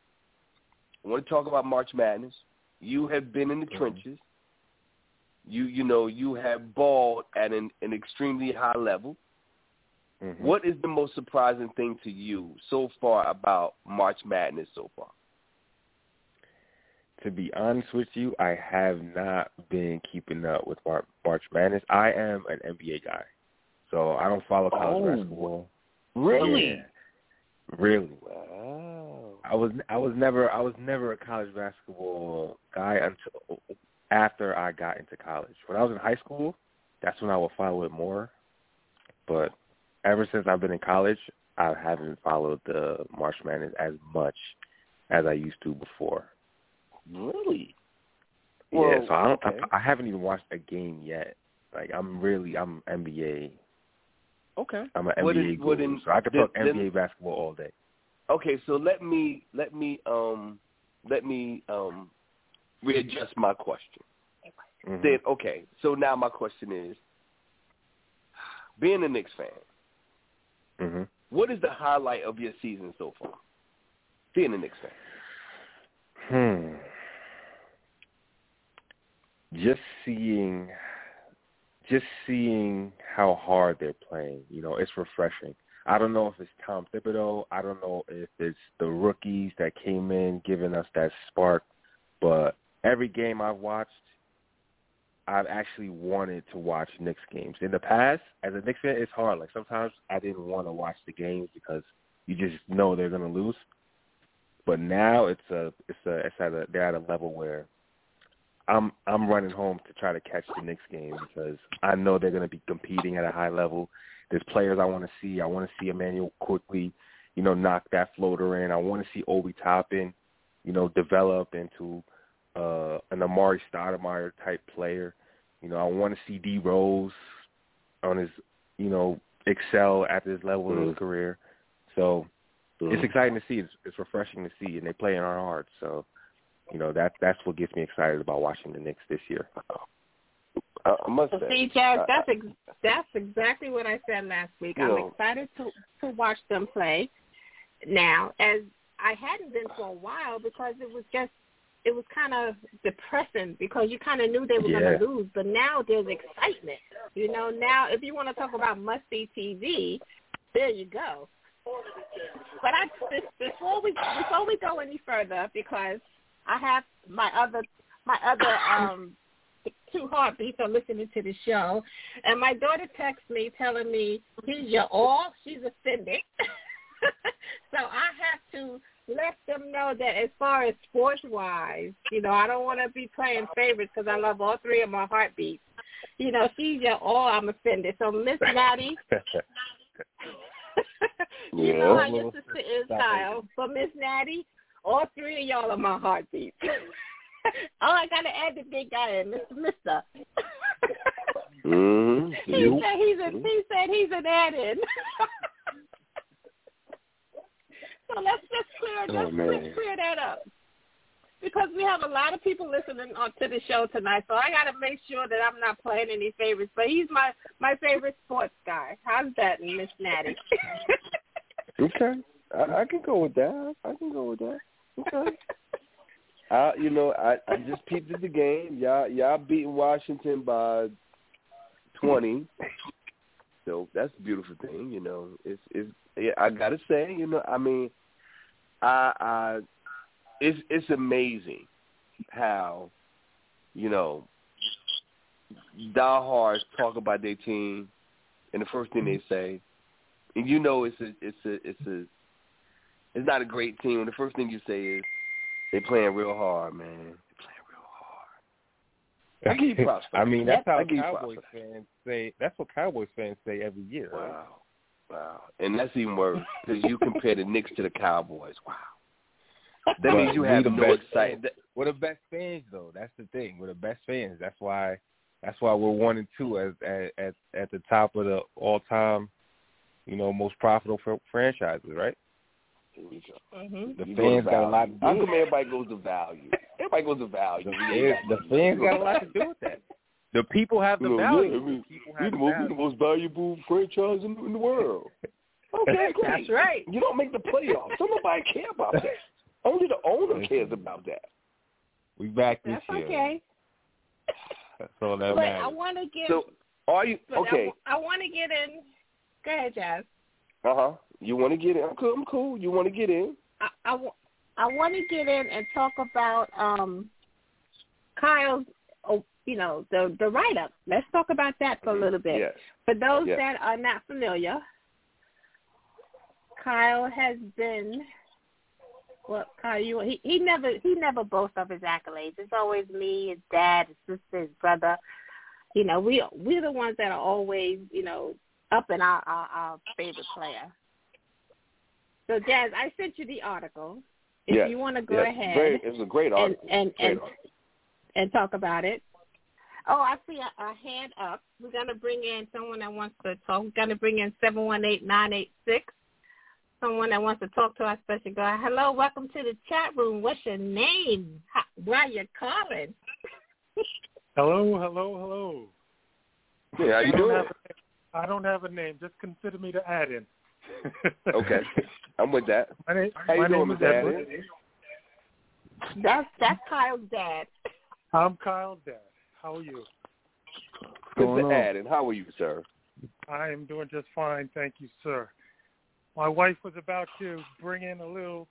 Speaker 4: I want to talk about March Madness. You have been in the
Speaker 5: Mhm.
Speaker 4: trenches. You you know you have balled at an, an extremely high level.
Speaker 5: Mhm.
Speaker 4: What is the most surprising thing to you so far about March Madness so far?
Speaker 5: To be honest with you, I have not been keeping up with Mar- March Madness. I am an NBA guy, so I don't follow college
Speaker 4: Oh,
Speaker 5: basketball.
Speaker 4: Really?
Speaker 5: Yeah. Really. I was I was never I was never a college basketball guy until after I got into college. When I was in high school, that's when I would follow it more. But ever since I've been in college, I haven't followed the March Madness as much as I used to before.
Speaker 4: Really?
Speaker 5: yeah, so I don't
Speaker 4: okay.
Speaker 5: I, I haven't even watched a game yet. Like I'm really I'm NBA
Speaker 4: Okay.
Speaker 5: I'm an
Speaker 4: What
Speaker 5: NBA
Speaker 4: is-
Speaker 5: guru,
Speaker 4: in-
Speaker 5: so I could talk NBA basketball all day.
Speaker 4: Okay, so let me let me um let me um readjust my question.
Speaker 5: Mhm.
Speaker 4: Then okay, so now my question is being a Knicks fan,
Speaker 5: Mhm.
Speaker 4: what is the highlight of your season so far? Being a Knicks fan.
Speaker 5: Hmm. Just seeing, just seeing how hard they're playing. You know, it's refreshing. I don't know if it's Tom Thibodeau. I don't know if it's the rookies that came in giving us that spark. But every game I've watched, I've actually wanted to watch Knicks games. In the past, as a Knicks fan, it's hard. Like sometimes I didn't want to watch the games because you just know they're going to lose. But now it's a it's a it's at a they're at a level where I'm I'm running home to try to catch the Knicks game because I know they're going to be competing at a high level. There's players I want to see. I want to see Immanuel Quickley, you know, knock that floater in. I want to see Obi Toppin, you know, develop into uh, an Amar'e Stoudemire type player. You know, I want to see D Rose on his, you know, excel at this level in his
Speaker 4: Mhm.
Speaker 5: career. So
Speaker 4: Mm-hmm.
Speaker 5: it's exciting to see. It's, it's refreshing to see, and they play in our hearts. So, you know, that that's what gets me excited about watching the Knicks this year.
Speaker 4: I, I must say.
Speaker 3: see, Jazz, that's ex- that's exactly what I said last week. I'm
Speaker 4: know-
Speaker 3: excited to to watch them play now, as I hadn't been for a while because it was just it was kind of depressing because you kind of knew they were
Speaker 5: Yeah.
Speaker 3: going to lose, but now there's excitement. You know, now if you want to talk about must see TV, there you go. but I before we before we go any further, because I have my other my other um two heartbeats are listening to the show, and my daughter texts me telling me he's your all. She's offended, (laughs) so I have to let them know that as far as sports wise, you know, I don't want to be playing favorites because I love all three of my heartbeats. You know, she's your all. I'm offended. So Miss Natty. (laughs) (laughs) you
Speaker 4: Yeah.
Speaker 3: know how your sister is, Kyle. But Miss Natty, all three of y'all are my heartbeats. (laughs) oh, I gotta add the big guy in, Mr. Mister. (laughs)
Speaker 4: Mm-hmm. (laughs)
Speaker 3: he said he's a he said he's an add-in. so let's just clear
Speaker 4: Oh,
Speaker 3: let's, let's clear that up. Because we have a lot of people listening on to the show tonight, so I got to make sure that I'm not playing any favorites. But he's my my favorite sports guy. How's that, Miss Natty?
Speaker 4: Okay. I, I can go with that. I can go with that. Okay. I, you know, I, I just peeped at the game. Y'all, y'all beating Washington by twenty. So that's a beautiful thing. You know, it's it's. Yeah, I gotta say, you know, I mean, I, I, it's it's amazing how, you know, diehards talk about their team, and the first thing they say, and you know, it's a it's a it's a it's not a great team. And the first thing you say is they playing real hard, man. They playing real hard. (laughs) I give props.
Speaker 5: I mean, that's how
Speaker 4: give you props
Speaker 5: Cowboys fans say. That's what Cowboys fans say every year. Right?
Speaker 4: Wow, wow, and that's even worse because you compare the Knicks to the Cowboys. Wow, that
Speaker 5: But
Speaker 4: means you have no excitement.
Speaker 5: We're the best fans, though. That's the thing. We're the best fans. That's why. That's why we're one and two as at at, at the top of the all time, you know, most profitable fr- franchises. Right?
Speaker 3: Hmm
Speaker 5: The
Speaker 4: You
Speaker 5: fans got a lot to
Speaker 4: value. How
Speaker 5: do.
Speaker 4: come everybody goes to value? Everybody goes to value.
Speaker 5: The, fans, the
Speaker 4: got-
Speaker 5: fans got a lot to do with that. The people have the
Speaker 4: You know,
Speaker 5: value.
Speaker 4: yeah, I mean, we're, the,
Speaker 5: the
Speaker 4: most, we're the most valuable franchise in, in the world. (laughs) Okay, great.
Speaker 3: That's right.
Speaker 4: You don't make the playoffs. Don't nobody care about that. Only the owner cares about that.
Speaker 5: We back this
Speaker 3: That's
Speaker 5: year.
Speaker 3: okay.
Speaker 5: That's all that
Speaker 3: But I want to get.
Speaker 4: So, are you
Speaker 3: but
Speaker 4: okay?
Speaker 3: I, want to get in. Go ahead, Jazz.
Speaker 4: Uh huh. You want to get in? I'm cool. I'm cool. You want to get in?
Speaker 3: I, I, I want to get in and talk about um Kyle's, oh, you know, the the write up. Let's talk about that for a little bit.
Speaker 4: Yes.
Speaker 3: For those
Speaker 4: Yes.
Speaker 3: that are not familiar, Kyle has been. Well, Kyle, you he, he never he never boasts of his accolades. It's always me, his dad, his sister, his brother. You know, we we're the ones that are always you know up in our our, our favorite player. So, Jazz, I sent you the article. If
Speaker 4: yes.
Speaker 3: you want to go
Speaker 4: yes.
Speaker 3: ahead
Speaker 4: Very, it was a great
Speaker 3: and
Speaker 4: article.
Speaker 3: and
Speaker 4: Great
Speaker 3: and,
Speaker 4: article.
Speaker 3: and talk about it. Oh, I see a, a hand up. We're gonna bring in someone that wants to talk. We're gonna bring in seven one eight nine eight six. Someone that wants to talk to our special guy. Hello, welcome to the chat room. What's your name? How, why you calling?
Speaker 6: Hello, hello, hello.
Speaker 4: Yeah, how you
Speaker 6: I
Speaker 4: doing?
Speaker 6: have a, I don't have a name. Just consider me to add in.
Speaker 4: Okay, I'm with that.
Speaker 6: My name,
Speaker 4: How you
Speaker 6: my
Speaker 4: doing,
Speaker 6: name is
Speaker 4: Mr.
Speaker 6: Edward.
Speaker 4: Adams?
Speaker 3: That's that's Kyle's dad.
Speaker 6: I'm Kyle's Dad. How are you?
Speaker 5: going
Speaker 4: Mr.
Speaker 5: on?
Speaker 4: Adden, how are you, sir?
Speaker 6: I am doing just fine, thank you, sir. My wife was about to bring in a little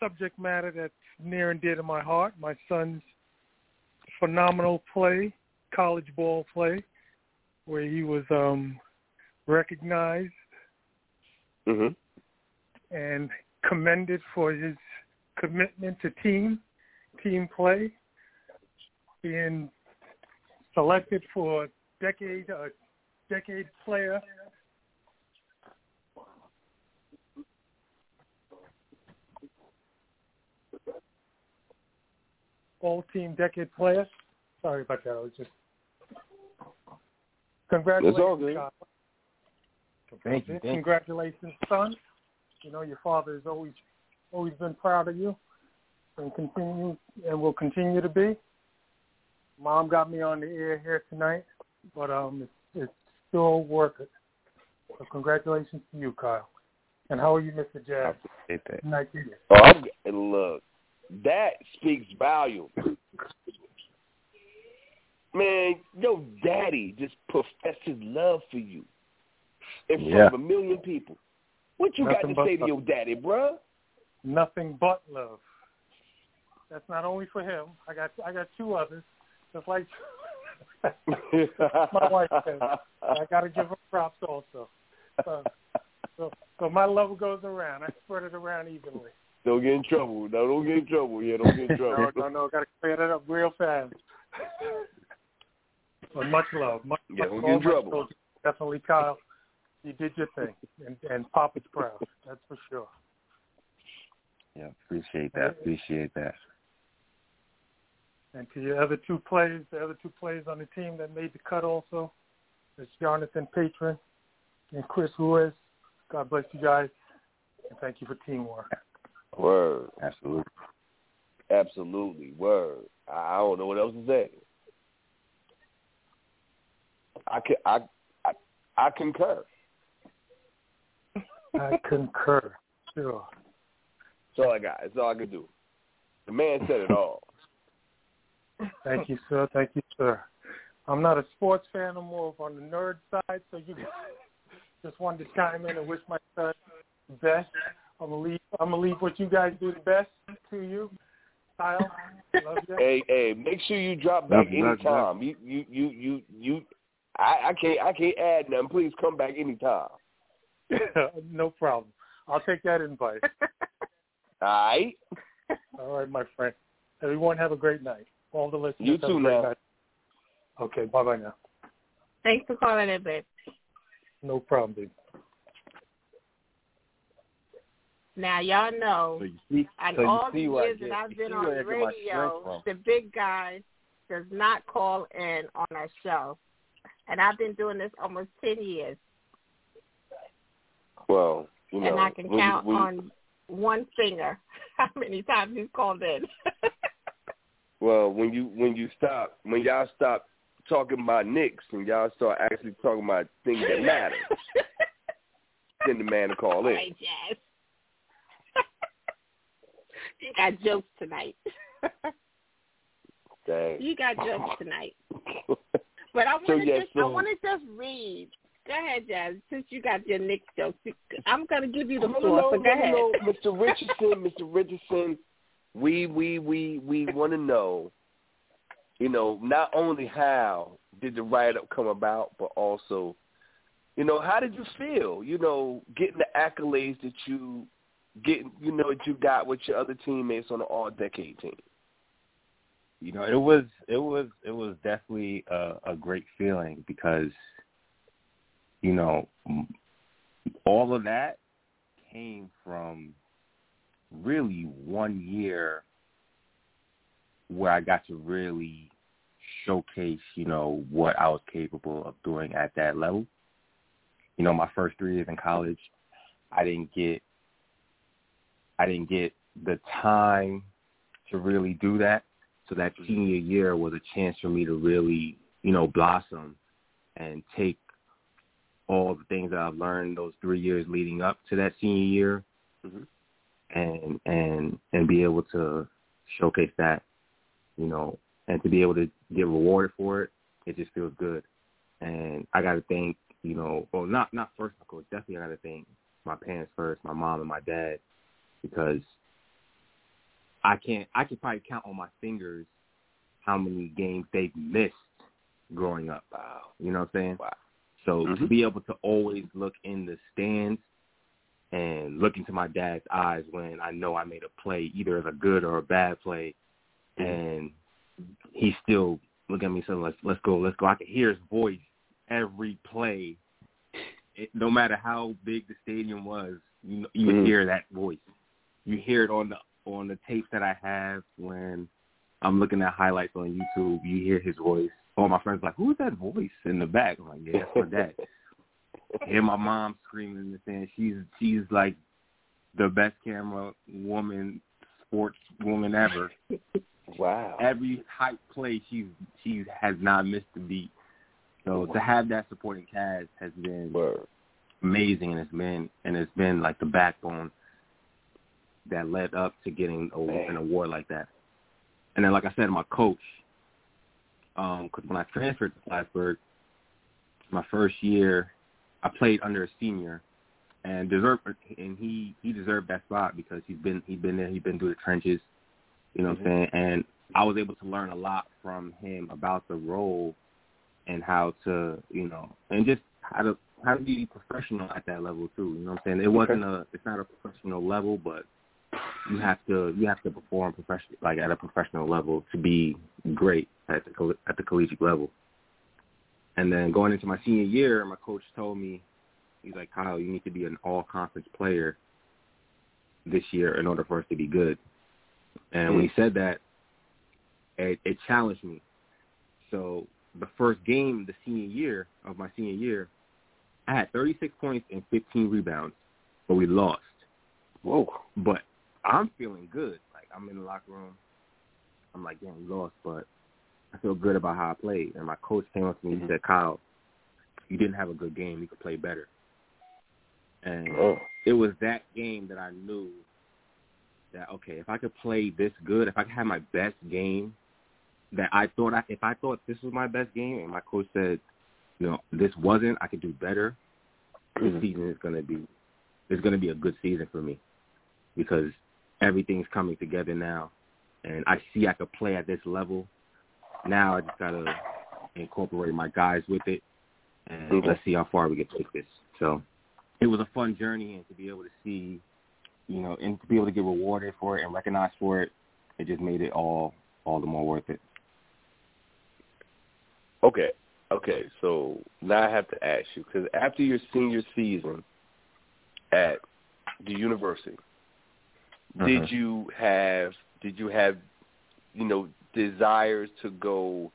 Speaker 6: subject matter that's near and dear to my heart. My son's phenomenal play, college ball play, where he was um, recognized
Speaker 4: Mhm.
Speaker 6: and commended for his commitment to team, team play, being selected for decade uh, decade player. All team decade player. Sorry about that. I was just congratulations.
Speaker 4: It's all good.
Speaker 5: Thank you. Thank you.
Speaker 6: Congratulations, son. You know your father has always always been proud of you, and continue and will continue to be. Mom got me on the air here tonight, but um, it's, it's still worth it. So congratulations to you, Kyle. And how are you, Mr.
Speaker 5: I
Speaker 6: Jazz?
Speaker 5: appreciate that.
Speaker 6: Nice to you.
Speaker 4: Oh, I'm, look, that speaks volume. Man, your daddy just professes love for you in front
Speaker 5: Yeah.
Speaker 4: of a million people. What you
Speaker 6: Nothing
Speaker 4: got to say to your daddy, bruh?
Speaker 6: Nothing but love. That's not only for him. I got I got two others. Just like (laughs) my wife says. I got to give her props also. So, so, so my love goes around. I spread it around evenly.
Speaker 4: Don't get in trouble. No, don't get in trouble. Yeah, don't get in (laughs) trouble.
Speaker 6: no, no. No. Got to clear that up real fast. But much love. Much,
Speaker 4: Yeah, don't get in trouble.
Speaker 6: Definitely, Kyle. You did your thing, and and Papa's proud. That's for sure.
Speaker 5: Yeah, appreciate that. Appreciate that.
Speaker 6: And to your other two players, the other two players on the team that made the cut also, it's Jonathan Patron and Chris Ruiz. God bless you guys, and thank you for teamwork.
Speaker 4: Word.
Speaker 5: Absolutely.
Speaker 4: Absolutely. Word. I I don't know what else to say. I can, I, I, I concur.
Speaker 6: I concur. Sure.
Speaker 4: That's all I got. That's all I can do. The man said it all.
Speaker 6: Thank you, sir. Thank you, sir. I'm not a sports fan. I'm more of on the nerd side, so you guys (laughs) just wanted to chime in and wish my son the best. I'm gonna leave. I'm gonna leave what you guys do the best to you, Kyle. Love you.
Speaker 4: Hey, hey, make sure you drop back
Speaker 5: Love you, love you,
Speaker 4: anytime. You, you, you, you, you. I, I can't, I can't add nothing. Please come back anytime. (laughs)
Speaker 6: no problem. I'll take that invite. (laughs)
Speaker 4: All right.
Speaker 6: All right, my friend. Everyone have a great night. All the listeners
Speaker 4: You
Speaker 6: have
Speaker 4: too
Speaker 6: a great
Speaker 4: now.
Speaker 6: night. Okay, bye bye now.
Speaker 3: Thanks for calling in, babe.
Speaker 6: No problem, baby.
Speaker 3: Now y'all know
Speaker 5: So you see,
Speaker 3: And
Speaker 5: so you
Speaker 3: all the
Speaker 5: see where I
Speaker 3: years
Speaker 5: get-
Speaker 3: that I've been on
Speaker 5: where I get my strength
Speaker 3: radio, the big guy does not call in on our show. And I've been doing this almost 10 years.
Speaker 4: Well, you know,
Speaker 3: and I can
Speaker 4: you-
Speaker 3: count
Speaker 4: you-
Speaker 3: on one finger (laughs) how many times he's called in. (laughs)
Speaker 4: Well, when you when you stop when y'all stop talking about Knicks and y'all start actually talking about things that matter, (laughs) then the man to call in.
Speaker 3: right, Jazz. you got jokes tonight.
Speaker 4: Dang.
Speaker 3: you got jokes tonight. But I want
Speaker 4: So,
Speaker 3: to
Speaker 4: yes,
Speaker 3: just I want to just read. Go ahead, Jazz. Since you got your Knicks jokes, I'm going to give you the floor.
Speaker 4: no,
Speaker 3: so go ahead.
Speaker 4: no, Mr. Richardson, Mr. Richardson, we we we we want to know, you know, not only how did the write up come about, but also, you know, how did you feel? You know, getting the accolades that you getting, you know, that you got with your other teammates on the All Decade team.
Speaker 5: you know, it was it was it was definitely a, a great feeling because, you know, all of that came from really one year where I got to really showcase, you know, what I was capable of doing at that level. You know, my first three years in college, I didn't get I didn't get the time to really do that. So that mm-hmm. senior year was a chance for me to really, you know, blossom and take all the things that I've learned those three years leading up to that senior year
Speaker 4: Mhm.
Speaker 5: and and and be able to showcase that, you know, and to be able to get rewarded for it, it just feels good. And I got to thank, you know, well, not not first my coach, definitely I got to thank my parents first, my mom and my dad, because I can't I can probably count on my fingers how many games they've missed growing up.
Speaker 4: Wow.
Speaker 5: You know what I'm saying?
Speaker 4: Wow.
Speaker 5: So to
Speaker 4: Mhm.
Speaker 5: be able to always look in the stands and look into my dad's eyes when I know I made a play, either as a good or a bad play, and he still look at me and say, "Let's let's go, let's go." I can hear his voice every play, it, no matter how big the stadium was. You you
Speaker 4: Mhm.
Speaker 5: hear that voice. You hear it on the on the tapes that I have when I'm looking at highlights on YouTube. You hear his voice. All my friends like, "Who's that voice in the back?" I'm like, "Yeah, that's my dad." (laughs) hear my mom screaming in the stand. She's she's like the best camera woman, sports woman ever.
Speaker 4: Wow.
Speaker 5: Every hype play, she's she has not missed a beat. So to have that supporting cast has been
Speaker 4: Word.
Speaker 5: amazing, and it's been and it's been like the backbone that led up to getting a, an award like that. And then, like I said, my coach, because when I transferred to Plattsburgh, my first year, I played under a senior, and deserved and he he deserved that spot because he's been he's been there he's been through the trenches you know what
Speaker 4: Mm-hmm.
Speaker 5: i'm saying? And i was able to learn a lot from him about the role and how to you know and just how to how to be professional at that level too you know what i'm saying? It wasn't a it's not a professional level but you have to you have to perform professional like at a professional level to be great at the at the collegiate level and then going into my senior year my coach told me He's like, Kyle, you need to be an all conference player this year in order for us to be good. And when he mm. said that, it, it challenged me. So the first game the senior year of my senior year, I had 36 points and 15 rebounds, but we lost.
Speaker 4: Whoa.
Speaker 5: But I'm feeling good. Like I'm in the locker room. I'm like, damn, we lost, but I feel good about how I played. And my coach came up to me and said, Kyle, you didn't have a good game. You could play better. And
Speaker 4: Oh.
Speaker 5: it was that game that I knew that okay, if I could play this good, if I could have my best game, that I thought I, if I thought this was my best game, and my coach said, you know, this wasn't, I could do better. This
Speaker 4: Mhm.
Speaker 5: season is gonna be, it's gonna be a good season for me because everything's coming together now, and I see I could play at this level. Now I just gotta incorporate my guys with it, and
Speaker 4: Okay.
Speaker 5: let's see how far we can take this. So it was a fun journey, and to be able to see, you know, and to be able to get rewarded for it and recognized for it, it just made it all all the more worth it.
Speaker 4: Okay. Okay. So now I have to ask you because after your senior season at the university, did
Speaker 5: Mhm.
Speaker 4: you have did you have you know desires to go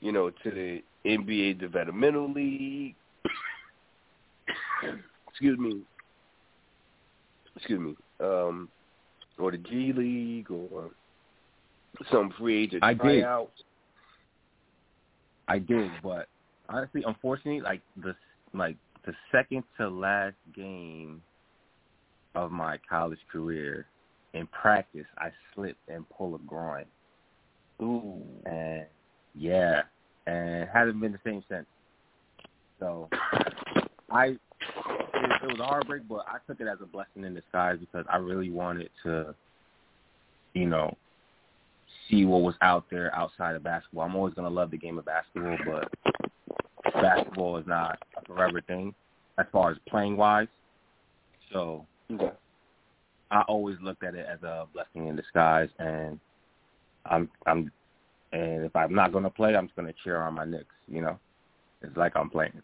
Speaker 4: you know to the NBA developmental league? (coughs) excuse me. Excuse me. Um, or the G League or some free agent
Speaker 5: I did. I did, but honestly, unfortunately, like the like the second to last game of my college career in practice, I slipped and pulled a groin,
Speaker 4: Ooh.
Speaker 5: and yeah, and hasn't been the same since. So I it, it was a heartbreak, but I took it as a blessing in disguise because I really wanted to, you know, see what was out there outside of basketball. I'm always gonna love the game of basketball, but basketball is not a forever thing as far as playing wise. So
Speaker 4: Okay.
Speaker 5: I always looked at it as a blessing in disguise, and I'm I'm and if I'm not gonna play, I'm just gonna cheer on my Knicks. You know, it's like I'm playing.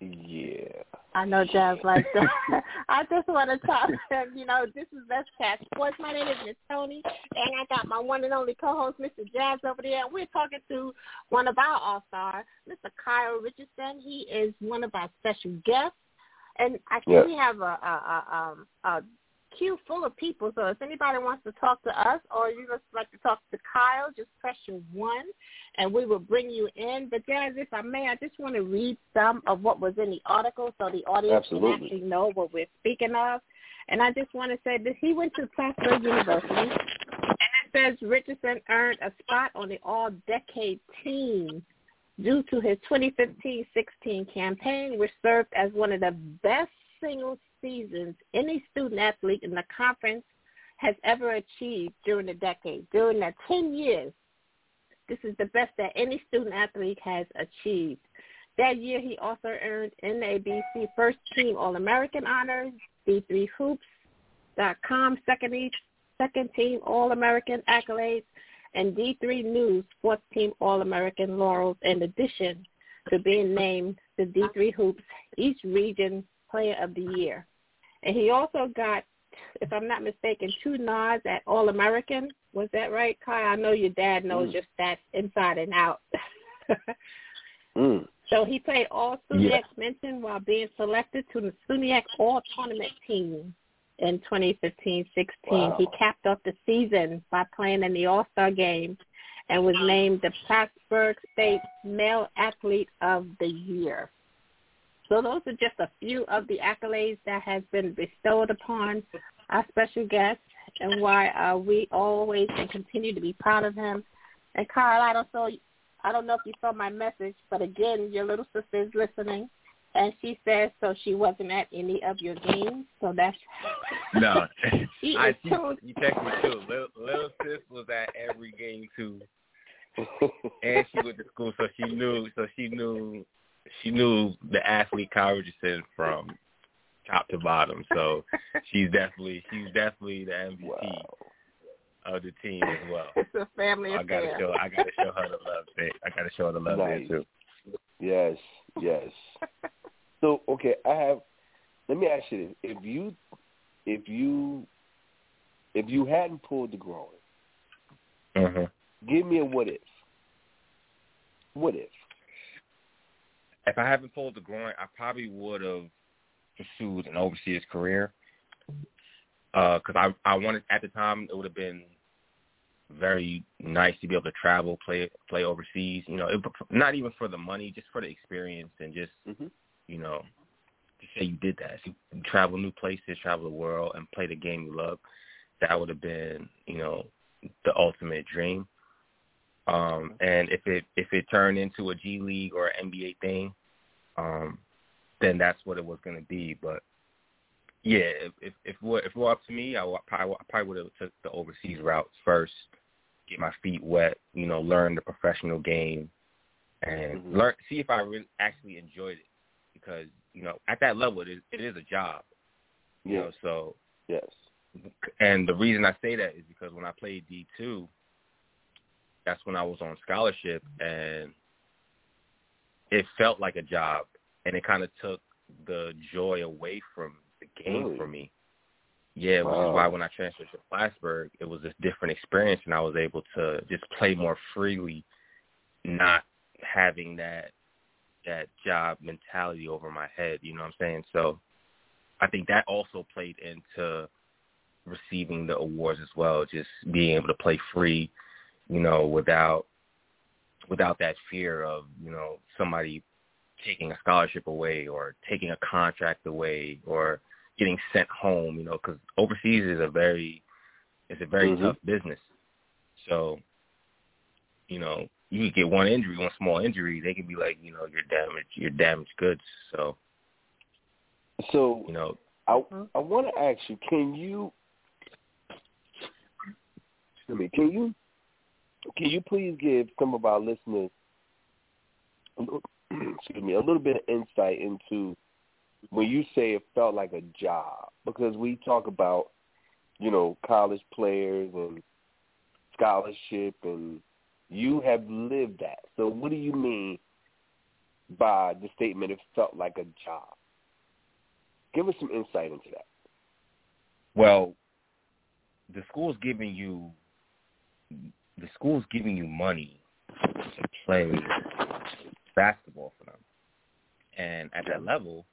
Speaker 4: Yeah.
Speaker 3: I know Jazz like that. (laughs) I just want to talk. to You know, this is Let's Chat Sports. My name is Miss Tony, and I got my one and only co-host, Mr. Jazz, over there. And we're talking to one of our all-stars, Mr. Kyle Richardson. He is one of our special guests, and I think
Speaker 4: Yeah.
Speaker 3: we have a, a, a, um, a queue full of people. So if anybody wants to talk to us, or you just like to talk to Kyle, just press your one, and we will bring you in. But Jazz, if I may, I just want to read some of what was in the article so the audience
Speaker 4: Absolutely.
Speaker 3: can actually know what we're speaking of. And I just want to say that he went to Plattsburgh University, and it says Richardson earned a spot on the All-Decade team due to his 2015-16 campaign, which served as one of the best single seasons any student athlete in the conference has ever achieved during the decade. During the 10 years, this is the best that any student athlete has achieved. That year, he also earned NABC First Team All-American honors, D3Hoops.com Second, second Team All-American accolades, and D3 News Fourth Team All-American laurels in addition to being named the D3 Hoops East Region Player of the Year. And he also got, if I'm not mistaken, two nods at All-American. Was that right, Kai? I know your dad knows
Speaker 4: Mm.
Speaker 3: your stats inside and out. (laughs)
Speaker 4: Mm.
Speaker 3: So he played all SUNYAC
Speaker 5: Yeah.
Speaker 3: mention while being selected to the SUNYAC All Tournament team in 2015-16.
Speaker 4: Wow.
Speaker 3: He capped off the season by playing in the All-Star game and was named the Plattsburgh State Male Athlete of the Year. So those are just a few of the accolades that has been bestowed upon our special guest and why uh, we always and continue to be proud of him. And Carl, I don't know, I don't know if you saw my message, but again, your little sister is listening, And she says so she wasn't at any of your games, so that's (laughs)
Speaker 5: no. (laughs)
Speaker 3: she
Speaker 5: I
Speaker 3: is
Speaker 5: she, you text me too. Little, little sis was at every game too, and she went to school, so she knew. So she knew. She knew the athlete Kyle Richardson from top to bottom. So (laughs) she's definitely she's definitely the MVP
Speaker 4: wow.
Speaker 5: of the team as well.
Speaker 3: It's a family
Speaker 5: I gotta
Speaker 3: affair.
Speaker 5: show I gotta show her the love. There. I gotta show her the love
Speaker 4: Nice.
Speaker 5: there too.
Speaker 4: Yes, yes. (laughs) So okay, I have. Let me ask you this: if you, if you, if you hadn't pulled the groin,
Speaker 5: hmm
Speaker 4: give me a what if. What if?
Speaker 5: If I haven't pulled the groin, I probably would have pursued an overseas career. Because I I wanted at the time it would have been very nice to be able to travel, play play overseas. You know, it, not even for the money, just for the experience and just
Speaker 4: hmm
Speaker 5: you know, to say you did that. You travel new places, travel the world, and play the game you love. That would have been, you know, the ultimate dream. Um, and if it if it turned into a G League or an NBA thing, um, then that's what it was going to be. But yeah, if if if it were, if it were up to me, I, would, probably, I probably would have took the overseas route first, get my feet wet, you know, learn the professional game, and
Speaker 4: Mhm.
Speaker 5: learn see if I really actually enjoyed it because you know at that level it is it is a job. You know, so
Speaker 4: yes.
Speaker 5: and the reason I say that is because when I played D two, that's when I was on scholarship and it felt like a job and it kind of took the joy away from the game
Speaker 4: Really?
Speaker 5: for me. Yeah, which
Speaker 4: Wow.
Speaker 5: is why when I transferred to Plattsburgh, it was a different experience and I was able to just play more freely, not having that that job mentality over my head, you know what I'm saying? So I think that also played into receiving the awards as well, just being able to play free, you know, without without that fear of, you know, somebody taking a scholarship away or taking a contract away or getting sent home, you know, cuz overseas is a very it's a very
Speaker 4: Mhm.
Speaker 5: tough business. So, you know, you could get one injury, one small injury, they could be like, you know, you're damaged, you're damaged goods. So,
Speaker 4: So
Speaker 5: you know,
Speaker 4: I I want to ask you: Can you? Excuse me. Can you? Can you please give some of our listeners, a little- (clears throat) excuse me, a little bit of insight into when you say it felt like a job? Because we talk about, you know, college players and scholarship, and you have lived that. So, what do you mean by the statement? It felt like a job. Give us some insight into that.
Speaker 5: Well, the school's giving you the school's giving you money to play basketball for them. And at that level,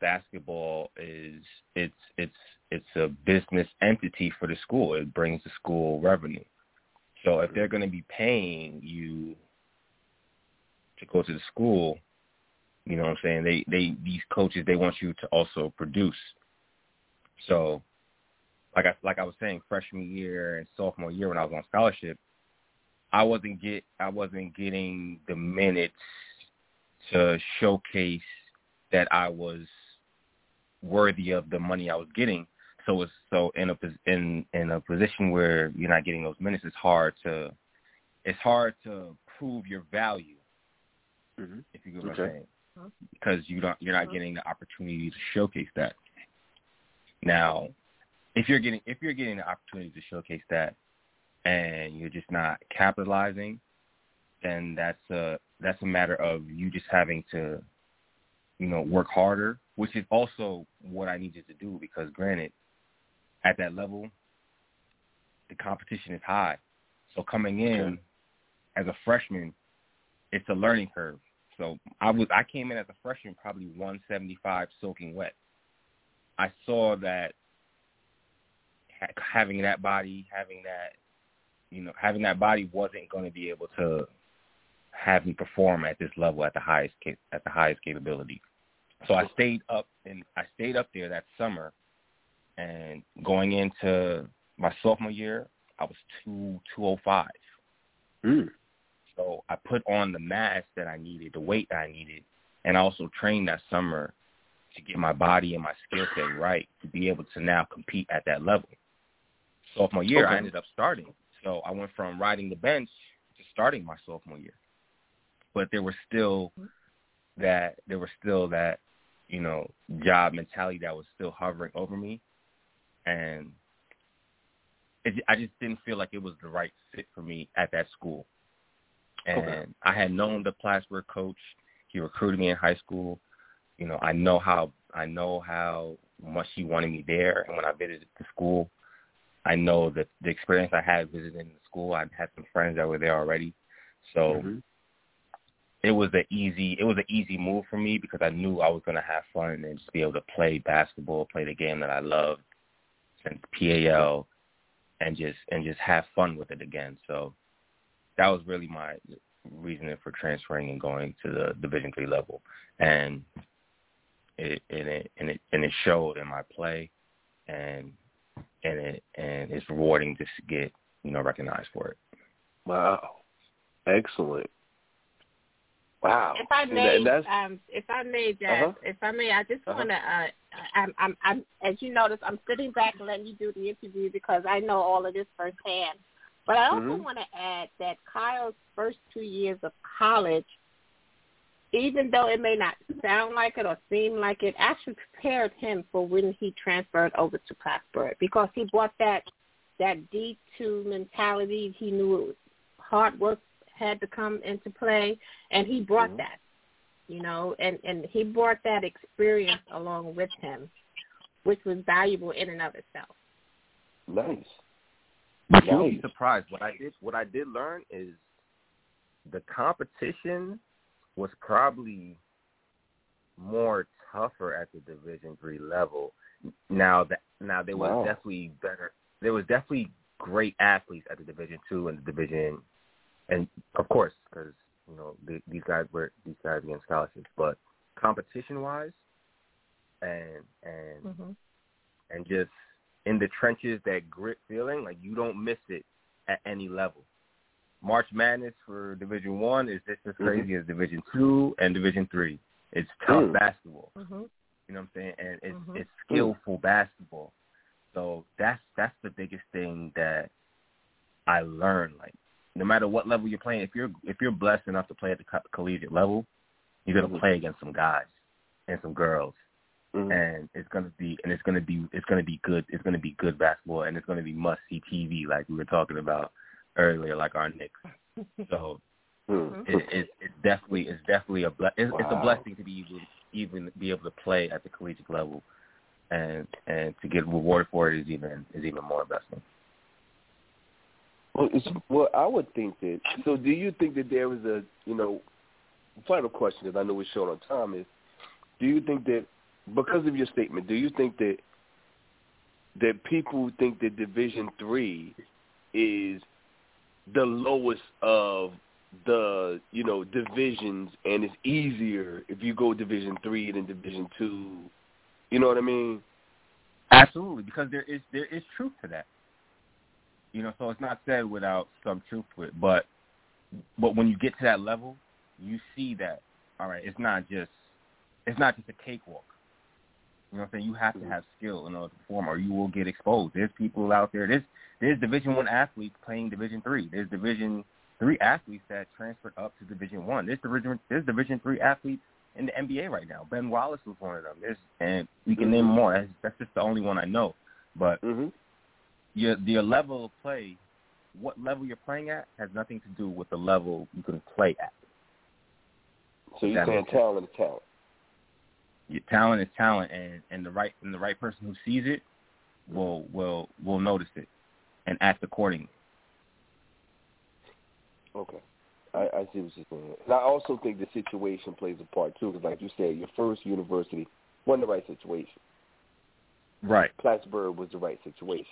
Speaker 5: basketball is it's it's it's a business entity for the school. It brings the school revenue. So if they're going to be paying you to go to the school, you know what I'm saying? They they these coaches they want you to also produce. So like I like I was saying, freshman year and sophomore year when I was on scholarship, I wasn't get I wasn't getting the minutes to showcase that I was worthy of the money I was getting. So it's so in a in in a position where you're not getting those minutes, it's hard to it's hard to prove your value
Speaker 4: Mm-hmm.
Speaker 5: if you get what
Speaker 4: Okay.
Speaker 5: I'm saying, because you don't you're not getting the opportunity to showcase that. Now, if you're getting if you're getting the opportunity to showcase that, and you're just not capitalizing, then that's a that's a matter of you just having to, you know, work harder, which is also what I needed to do because granted, at that level, the competition is high. So coming in as a freshman, it's a learning curve. So I was I came in as a freshman probably 175 soaking wet. I saw that ha- having that body, having that you know, having that body wasn't going to be able to have me perform at this level at the highest at the highest capability. So I stayed up and I stayed up there that summer and going into my sophomore year, I was two two oh five.
Speaker 4: Mm.
Speaker 5: So I put on the mass that I needed, the weight that I needed and I also trained that summer to get my body and my skill set right to be able to now compete at that level. Sophomore year,
Speaker 4: Okay.
Speaker 5: I ended up starting. So I went from riding the bench to starting my sophomore year. But there was still that there was still that you know job mentality that was still hovering over me, and it, I just didn't feel like it was the right fit for me at that school. And
Speaker 4: Okay.
Speaker 5: I had known the Plattsburgh coach. He recruited me in high school. You know, I know how I know how much he wanted me there. And when I visited the school, I know that the experience I had visiting the school, I had some friends that were there already. So
Speaker 4: Mhm.
Speaker 5: it was an easy it was an easy move for me because I knew I was going to have fun and just be able to play basketball, play the game that I loved since PAL, and just and just have fun with it again. So that was really my reasoning for transferring and going to the Division three level, and it and it and it and it showed in my play, and and it and it's rewarding just to get you know recognized for it.
Speaker 4: Wow. Excellent. Wow.
Speaker 3: If I may,
Speaker 4: that-
Speaker 3: um, if I may, Jazz,
Speaker 4: Uh-huh.
Speaker 3: if I may, I just
Speaker 4: Uh-huh.
Speaker 3: want to. Uh, I'm, I'm, I'm, as you notice, I'm sitting back and letting you do the interview because I know all of this firsthand. But I also
Speaker 4: Mhm.
Speaker 3: want to add that Kyle's first two years of college, even though it may not sound like it or seem like it, actually prepared him for when he transferred over to Plattsburgh because he brought that that D two mentality. He knew it was hard work had to come into play, and he brought
Speaker 4: Mhm.
Speaker 3: that, you know, and and he brought that experience along with him, which was valuable in and of itself.
Speaker 4: nice.
Speaker 5: But you'll be surprised. What I did what I did learn is the competition was probably more tougher at the Division three level. Now that now there was
Speaker 4: Wow.
Speaker 5: definitely better. There was definitely great athletes at the Division two and the Division, and of course because you know the, these guys were these guys getting scholarships. But competition wise, and and
Speaker 3: Mm-hmm.
Speaker 5: and just in the trenches, that grit feeling, like you don't miss it at any level. March Madness for Division One is just as
Speaker 4: Mhm.
Speaker 5: crazy as Division Two and Division Three. It's tough
Speaker 4: Mm.
Speaker 5: basketball.
Speaker 3: Mm-hmm.
Speaker 5: You know what I'm saying? And it's
Speaker 3: Mhm.
Speaker 5: it's skillful basketball. So that's that's the biggest thing that I learned. Like no matter what level you're playing, if you're if you're blessed enough to play at the co- collegiate level, you're gonna
Speaker 4: Mhm.
Speaker 5: play against some guys and some girls
Speaker 4: Mhm.
Speaker 5: and it's gonna be and it's gonna be it's gonna be good it's gonna be good basketball and it's gonna be must see TV like we were talking about earlier like our Knicks. So (laughs)
Speaker 4: Mhm.
Speaker 5: it, it it's definitely it's definitely a ble- it's, it's a blessing to be able even be able to play at the collegiate level and and to get rewarded for it is even is even more blessing.
Speaker 4: Well, it's, well, I would think that. So, do you think that there was a, you know, final question because I know we're short on time is, do you think that because of your statement, do you think that that people think that Division Three is the lowest of the you know divisions and it's easier if you go Division Three than Division Two? You know what I mean?
Speaker 5: Absolutely, because there is there is truth to that. You know, so it's not said without some truth to it. But but when you get to that level, you see that all right, it's not just it's not just a cakewalk. You know what I'm saying? You have to have skill in order to perform, or you will get exposed. There's people out there. There's there's Division One athletes playing Division Three. There's Division Three athletes that transferred up to Division One. There's Division there's Division Three athletes in the NBA right now. Ben Wallace was one of them. There's and we can name
Speaker 4: Mhm.
Speaker 5: more. That's, that's just the only one I know. But
Speaker 4: Mm-hmm.
Speaker 5: your your level of play, what level you're playing at, has nothing to do with the level you can play at.
Speaker 4: So you're
Speaker 5: That
Speaker 4: saying talent is talent.
Speaker 5: Your talent is talent, and and the right and the right person who sees it will will will notice it and act accordingly.
Speaker 4: Okay. I, I see what you're saying. And I also think the situation plays a part too, because like you said, your first university wasn't the right situation.
Speaker 5: Right.
Speaker 4: Plattsburgh was the right situation.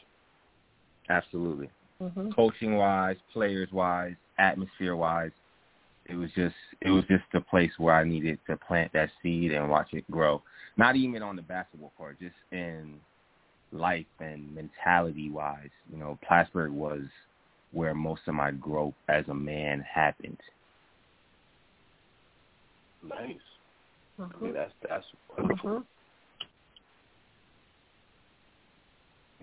Speaker 5: Absolutely.
Speaker 3: Mm-hmm.
Speaker 5: Coaching wise, players wise, atmosphere wise, it was just it was just the place where I needed to plant that seed and watch it grow. Not even on the basketball court, just in life and mentality wise. You know, Plattsburgh was where most of my growth as a man happened.
Speaker 4: Nice.
Speaker 3: Mm-hmm.
Speaker 4: I mean, that's that's
Speaker 3: Mm-hmm.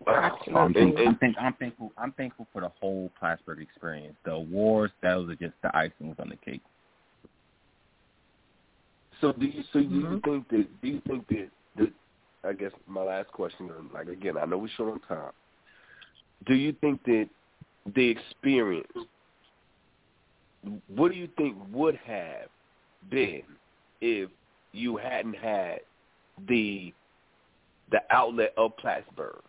Speaker 4: Wow.
Speaker 5: I'm,
Speaker 3: Absolutely.
Speaker 5: think, I'm, think, I'm thankful. I'm thankful for the whole Plattsburgh experience. The awards, those are just the icings on the cake.
Speaker 4: So do you so do you
Speaker 3: Mhm.
Speaker 4: think that do you think that, that I guess my last question like again, I know we're short on time. Do you think that the experience what do you think would have been if you hadn't had the the outlet of Plattsburgh?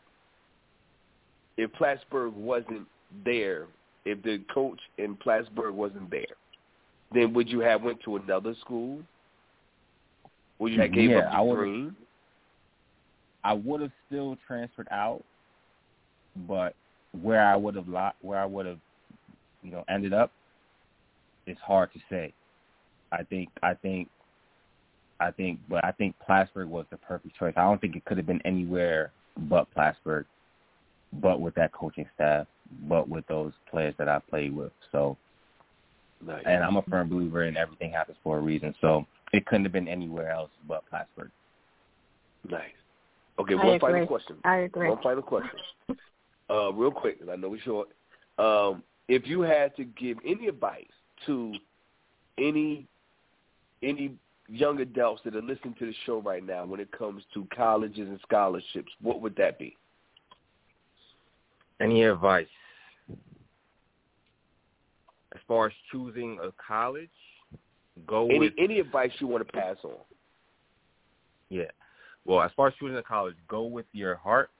Speaker 4: If Plattsburgh wasn't there, if the coach in Plattsburgh wasn't there, then would you have went to another school? Would you have gave
Speaker 5: Yeah,
Speaker 4: up
Speaker 5: I would've-
Speaker 4: dream?
Speaker 5: I would have still transferred out, but where I would have where I would have, you know, ended up, it's hard to say. I think I think I think but I think Plattsburgh was the perfect choice. I don't think it could have been anywhere but Plattsburgh, but with that coaching staff, but with those players that I played with. So
Speaker 4: Nice.
Speaker 5: and I'm a firm believer in everything happens for a reason. So it couldn't have been anywhere else but Plattsburgh.
Speaker 4: Nice. Okay,
Speaker 3: I
Speaker 4: one
Speaker 3: agree.
Speaker 4: final question.
Speaker 3: I agree.
Speaker 4: One final question. (laughs) Uh, real quick, 'cause I know we're short. Um, if you had to give any advice to any any young adults that are listening to the show right now when it comes to colleges and scholarships, what would that be?
Speaker 5: Any advice? As far as choosing a college, go
Speaker 4: Any
Speaker 5: with
Speaker 4: any advice you want to pass on?
Speaker 5: yeah. Well, as far as choosing a college, go with your heart.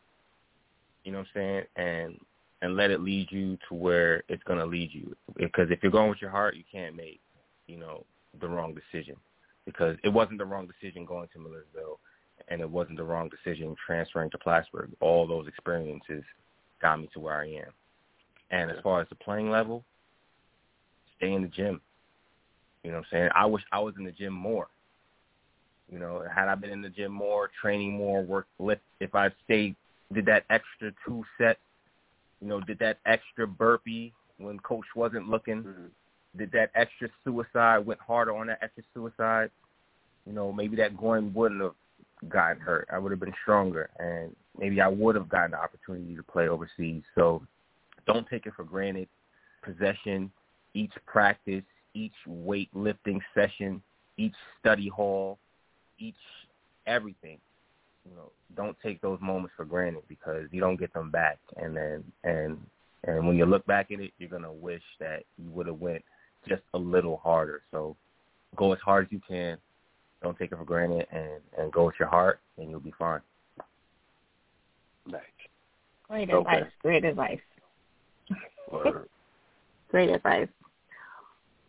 Speaker 5: You know what I'm saying, and and let it lead you to where it's gonna lead you. Because if you're going with your heart, you can't make you know the wrong decision. Because it wasn't the wrong decision going to Millersville, and it wasn't the wrong decision transferring to Plattsburgh. All those experiences got me to where I am. And as far as the playing level, stay in the gym. You know what I'm saying? I wish I was in the gym more. You know, had I been in the gym more, training more, work lift if I stayed did that extra two sets, you know, did that extra burpee when coach wasn't looking,
Speaker 4: Mm-hmm.
Speaker 5: did that extra suicide, went harder on that extra suicide, you know, maybe that groin wouldn't have gotten hurt. I would have been stronger and maybe I would have gotten the opportunity to play overseas. So don't take it for granted. Possession, each practice, each weightlifting session, each study hall, each everything. You know, don't take those moments for granted because you don't get them back. And then and and when you look back at it, you're gonna wish that you would have went just a little harder. So go as hard as you can. Don't take it for granted, and and go with your heart, and you'll be fine.
Speaker 4: Nice.
Speaker 3: Great
Speaker 4: Okay.
Speaker 3: advice. Great advice. (laughs) Great advice.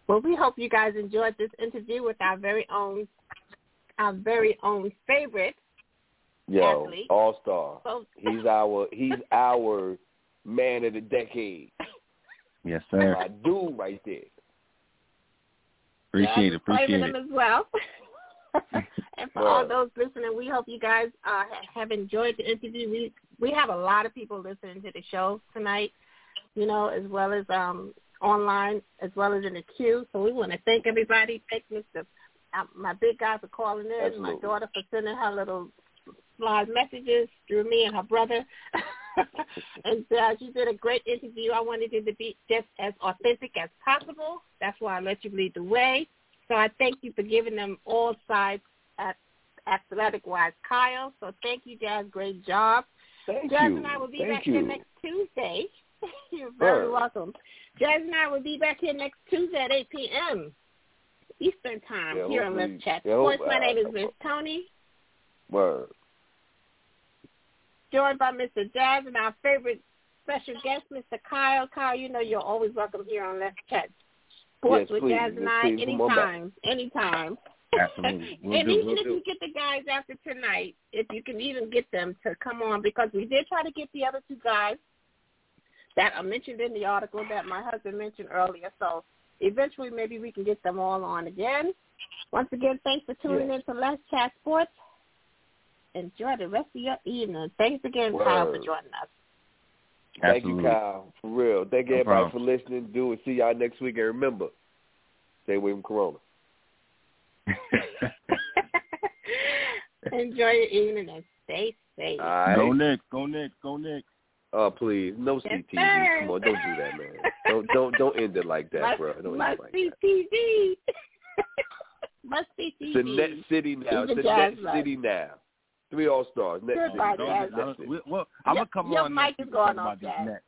Speaker 3: Well, we hope you guys enjoyed this interview with our very own, our very own favorite
Speaker 4: Yo, all star.
Speaker 3: So, oh.
Speaker 4: He's our he's our man of the decade. (laughs)
Speaker 5: Yes, sir.
Speaker 4: I do right there.
Speaker 5: Appreciate it.
Speaker 3: claiming
Speaker 5: Appreciate
Speaker 3: them
Speaker 5: it.
Speaker 3: as well. (laughs) (laughs) and for all those listening, we hope you guys uh, have enjoyed the interview. We we have a lot of people listening to the show tonight, you know, as well as um, online, as well as in the queue. So we want to thank everybody. Thank Mr. Uh, my big guy for calling in,
Speaker 4: Absolutely.
Speaker 3: my daughter for sending her little live messages through me and her brother. (laughs) and uh, you did a great interview. I wanted it to be just as authentic as possible. That's why I let you lead the way. So I thank you for giving them all sides at athletic wise, Kyle. So thank you, Jazz. Great job.
Speaker 4: Thank
Speaker 3: Jazz
Speaker 4: you.
Speaker 3: and I will be
Speaker 4: Thank
Speaker 3: back
Speaker 4: you.
Speaker 3: here next Tuesday. (laughs) You're very
Speaker 4: Word.
Speaker 3: welcome. Jazz and I will be back here next Tuesday at 8 p.m. Eastern Time
Speaker 4: Yeah,
Speaker 3: here on Let's Chat
Speaker 4: yeah,
Speaker 3: Sports.
Speaker 4: hope-
Speaker 3: My name is
Speaker 4: uh,
Speaker 3: Miss Tony,
Speaker 4: Word.
Speaker 3: joined by Mr. Jazz and our favorite special guest, Mr. Kyle. Kyle, you know you're always welcome here on Let's Chat Sports
Speaker 4: Yes,
Speaker 3: with
Speaker 4: please.
Speaker 3: Jazz and I
Speaker 4: please. Come on back.
Speaker 3: anytime. Anytime. (laughs)
Speaker 5: Absolutely. We'll
Speaker 3: and
Speaker 5: do,
Speaker 3: even
Speaker 5: we'll
Speaker 3: if
Speaker 5: do.
Speaker 3: you get the guys after tonight, if you can even get them to come on, because we did try to get the other two guys that are mentioned in the article that my husband mentioned earlier. So eventually, maybe we can get them all on again. Once again, thanks for tuning
Speaker 4: Yes.
Speaker 3: in to Let's Chat Sports. Enjoy the rest of your evening. Thanks again, Kyle, for joining us.
Speaker 4: Thank you, Kyle. For real. Thank
Speaker 5: No
Speaker 4: everybody
Speaker 5: problem.
Speaker 4: for listening. Do it. See y'all next week. And remember, stay away from Corona. (laughs)
Speaker 3: Enjoy your evening and stay safe.
Speaker 4: All right.
Speaker 5: Go Knicks, go Knicks, go Knicks.
Speaker 4: Oh please, no
Speaker 3: Yes,
Speaker 4: CTV.
Speaker 3: sir.
Speaker 4: Come on, don't do that, man. Don't don't don't end it like that,
Speaker 3: must,
Speaker 4: bro. Don't end
Speaker 3: must
Speaker 4: it like
Speaker 3: see
Speaker 4: that. (laughs)
Speaker 3: Must see TV.
Speaker 4: It's a net city now. It's a net city now. Three All Stars. Net city.
Speaker 3: Goodbye,
Speaker 5: Don't-
Speaker 3: Jazz.
Speaker 5: I don't- we- well, I'm
Speaker 3: Your-
Speaker 5: gonna come
Speaker 3: your
Speaker 5: on
Speaker 3: mic
Speaker 5: next
Speaker 3: is going off,
Speaker 5: about this
Speaker 3: Jazz.
Speaker 5: net.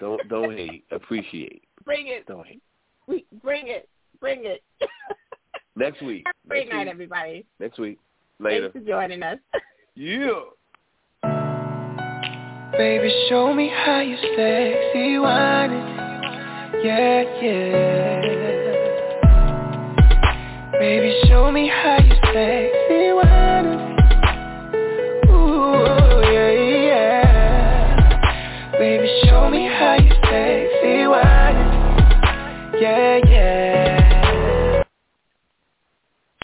Speaker 4: Don't don't hate. Appreciate.
Speaker 3: Bring it.
Speaker 4: Don't hate.
Speaker 3: We bring it. Bring it. (laughs)
Speaker 4: Next week.
Speaker 3: Have a great
Speaker 4: Next
Speaker 3: night,
Speaker 4: week.
Speaker 3: everybody.
Speaker 4: Next week. Later.
Speaker 3: Thanks for joining us. (laughs)
Speaker 4: Yeah.
Speaker 7: Baby, show me how you sexy whining. Yeah, yeah. Baby, show me how you sexy whining.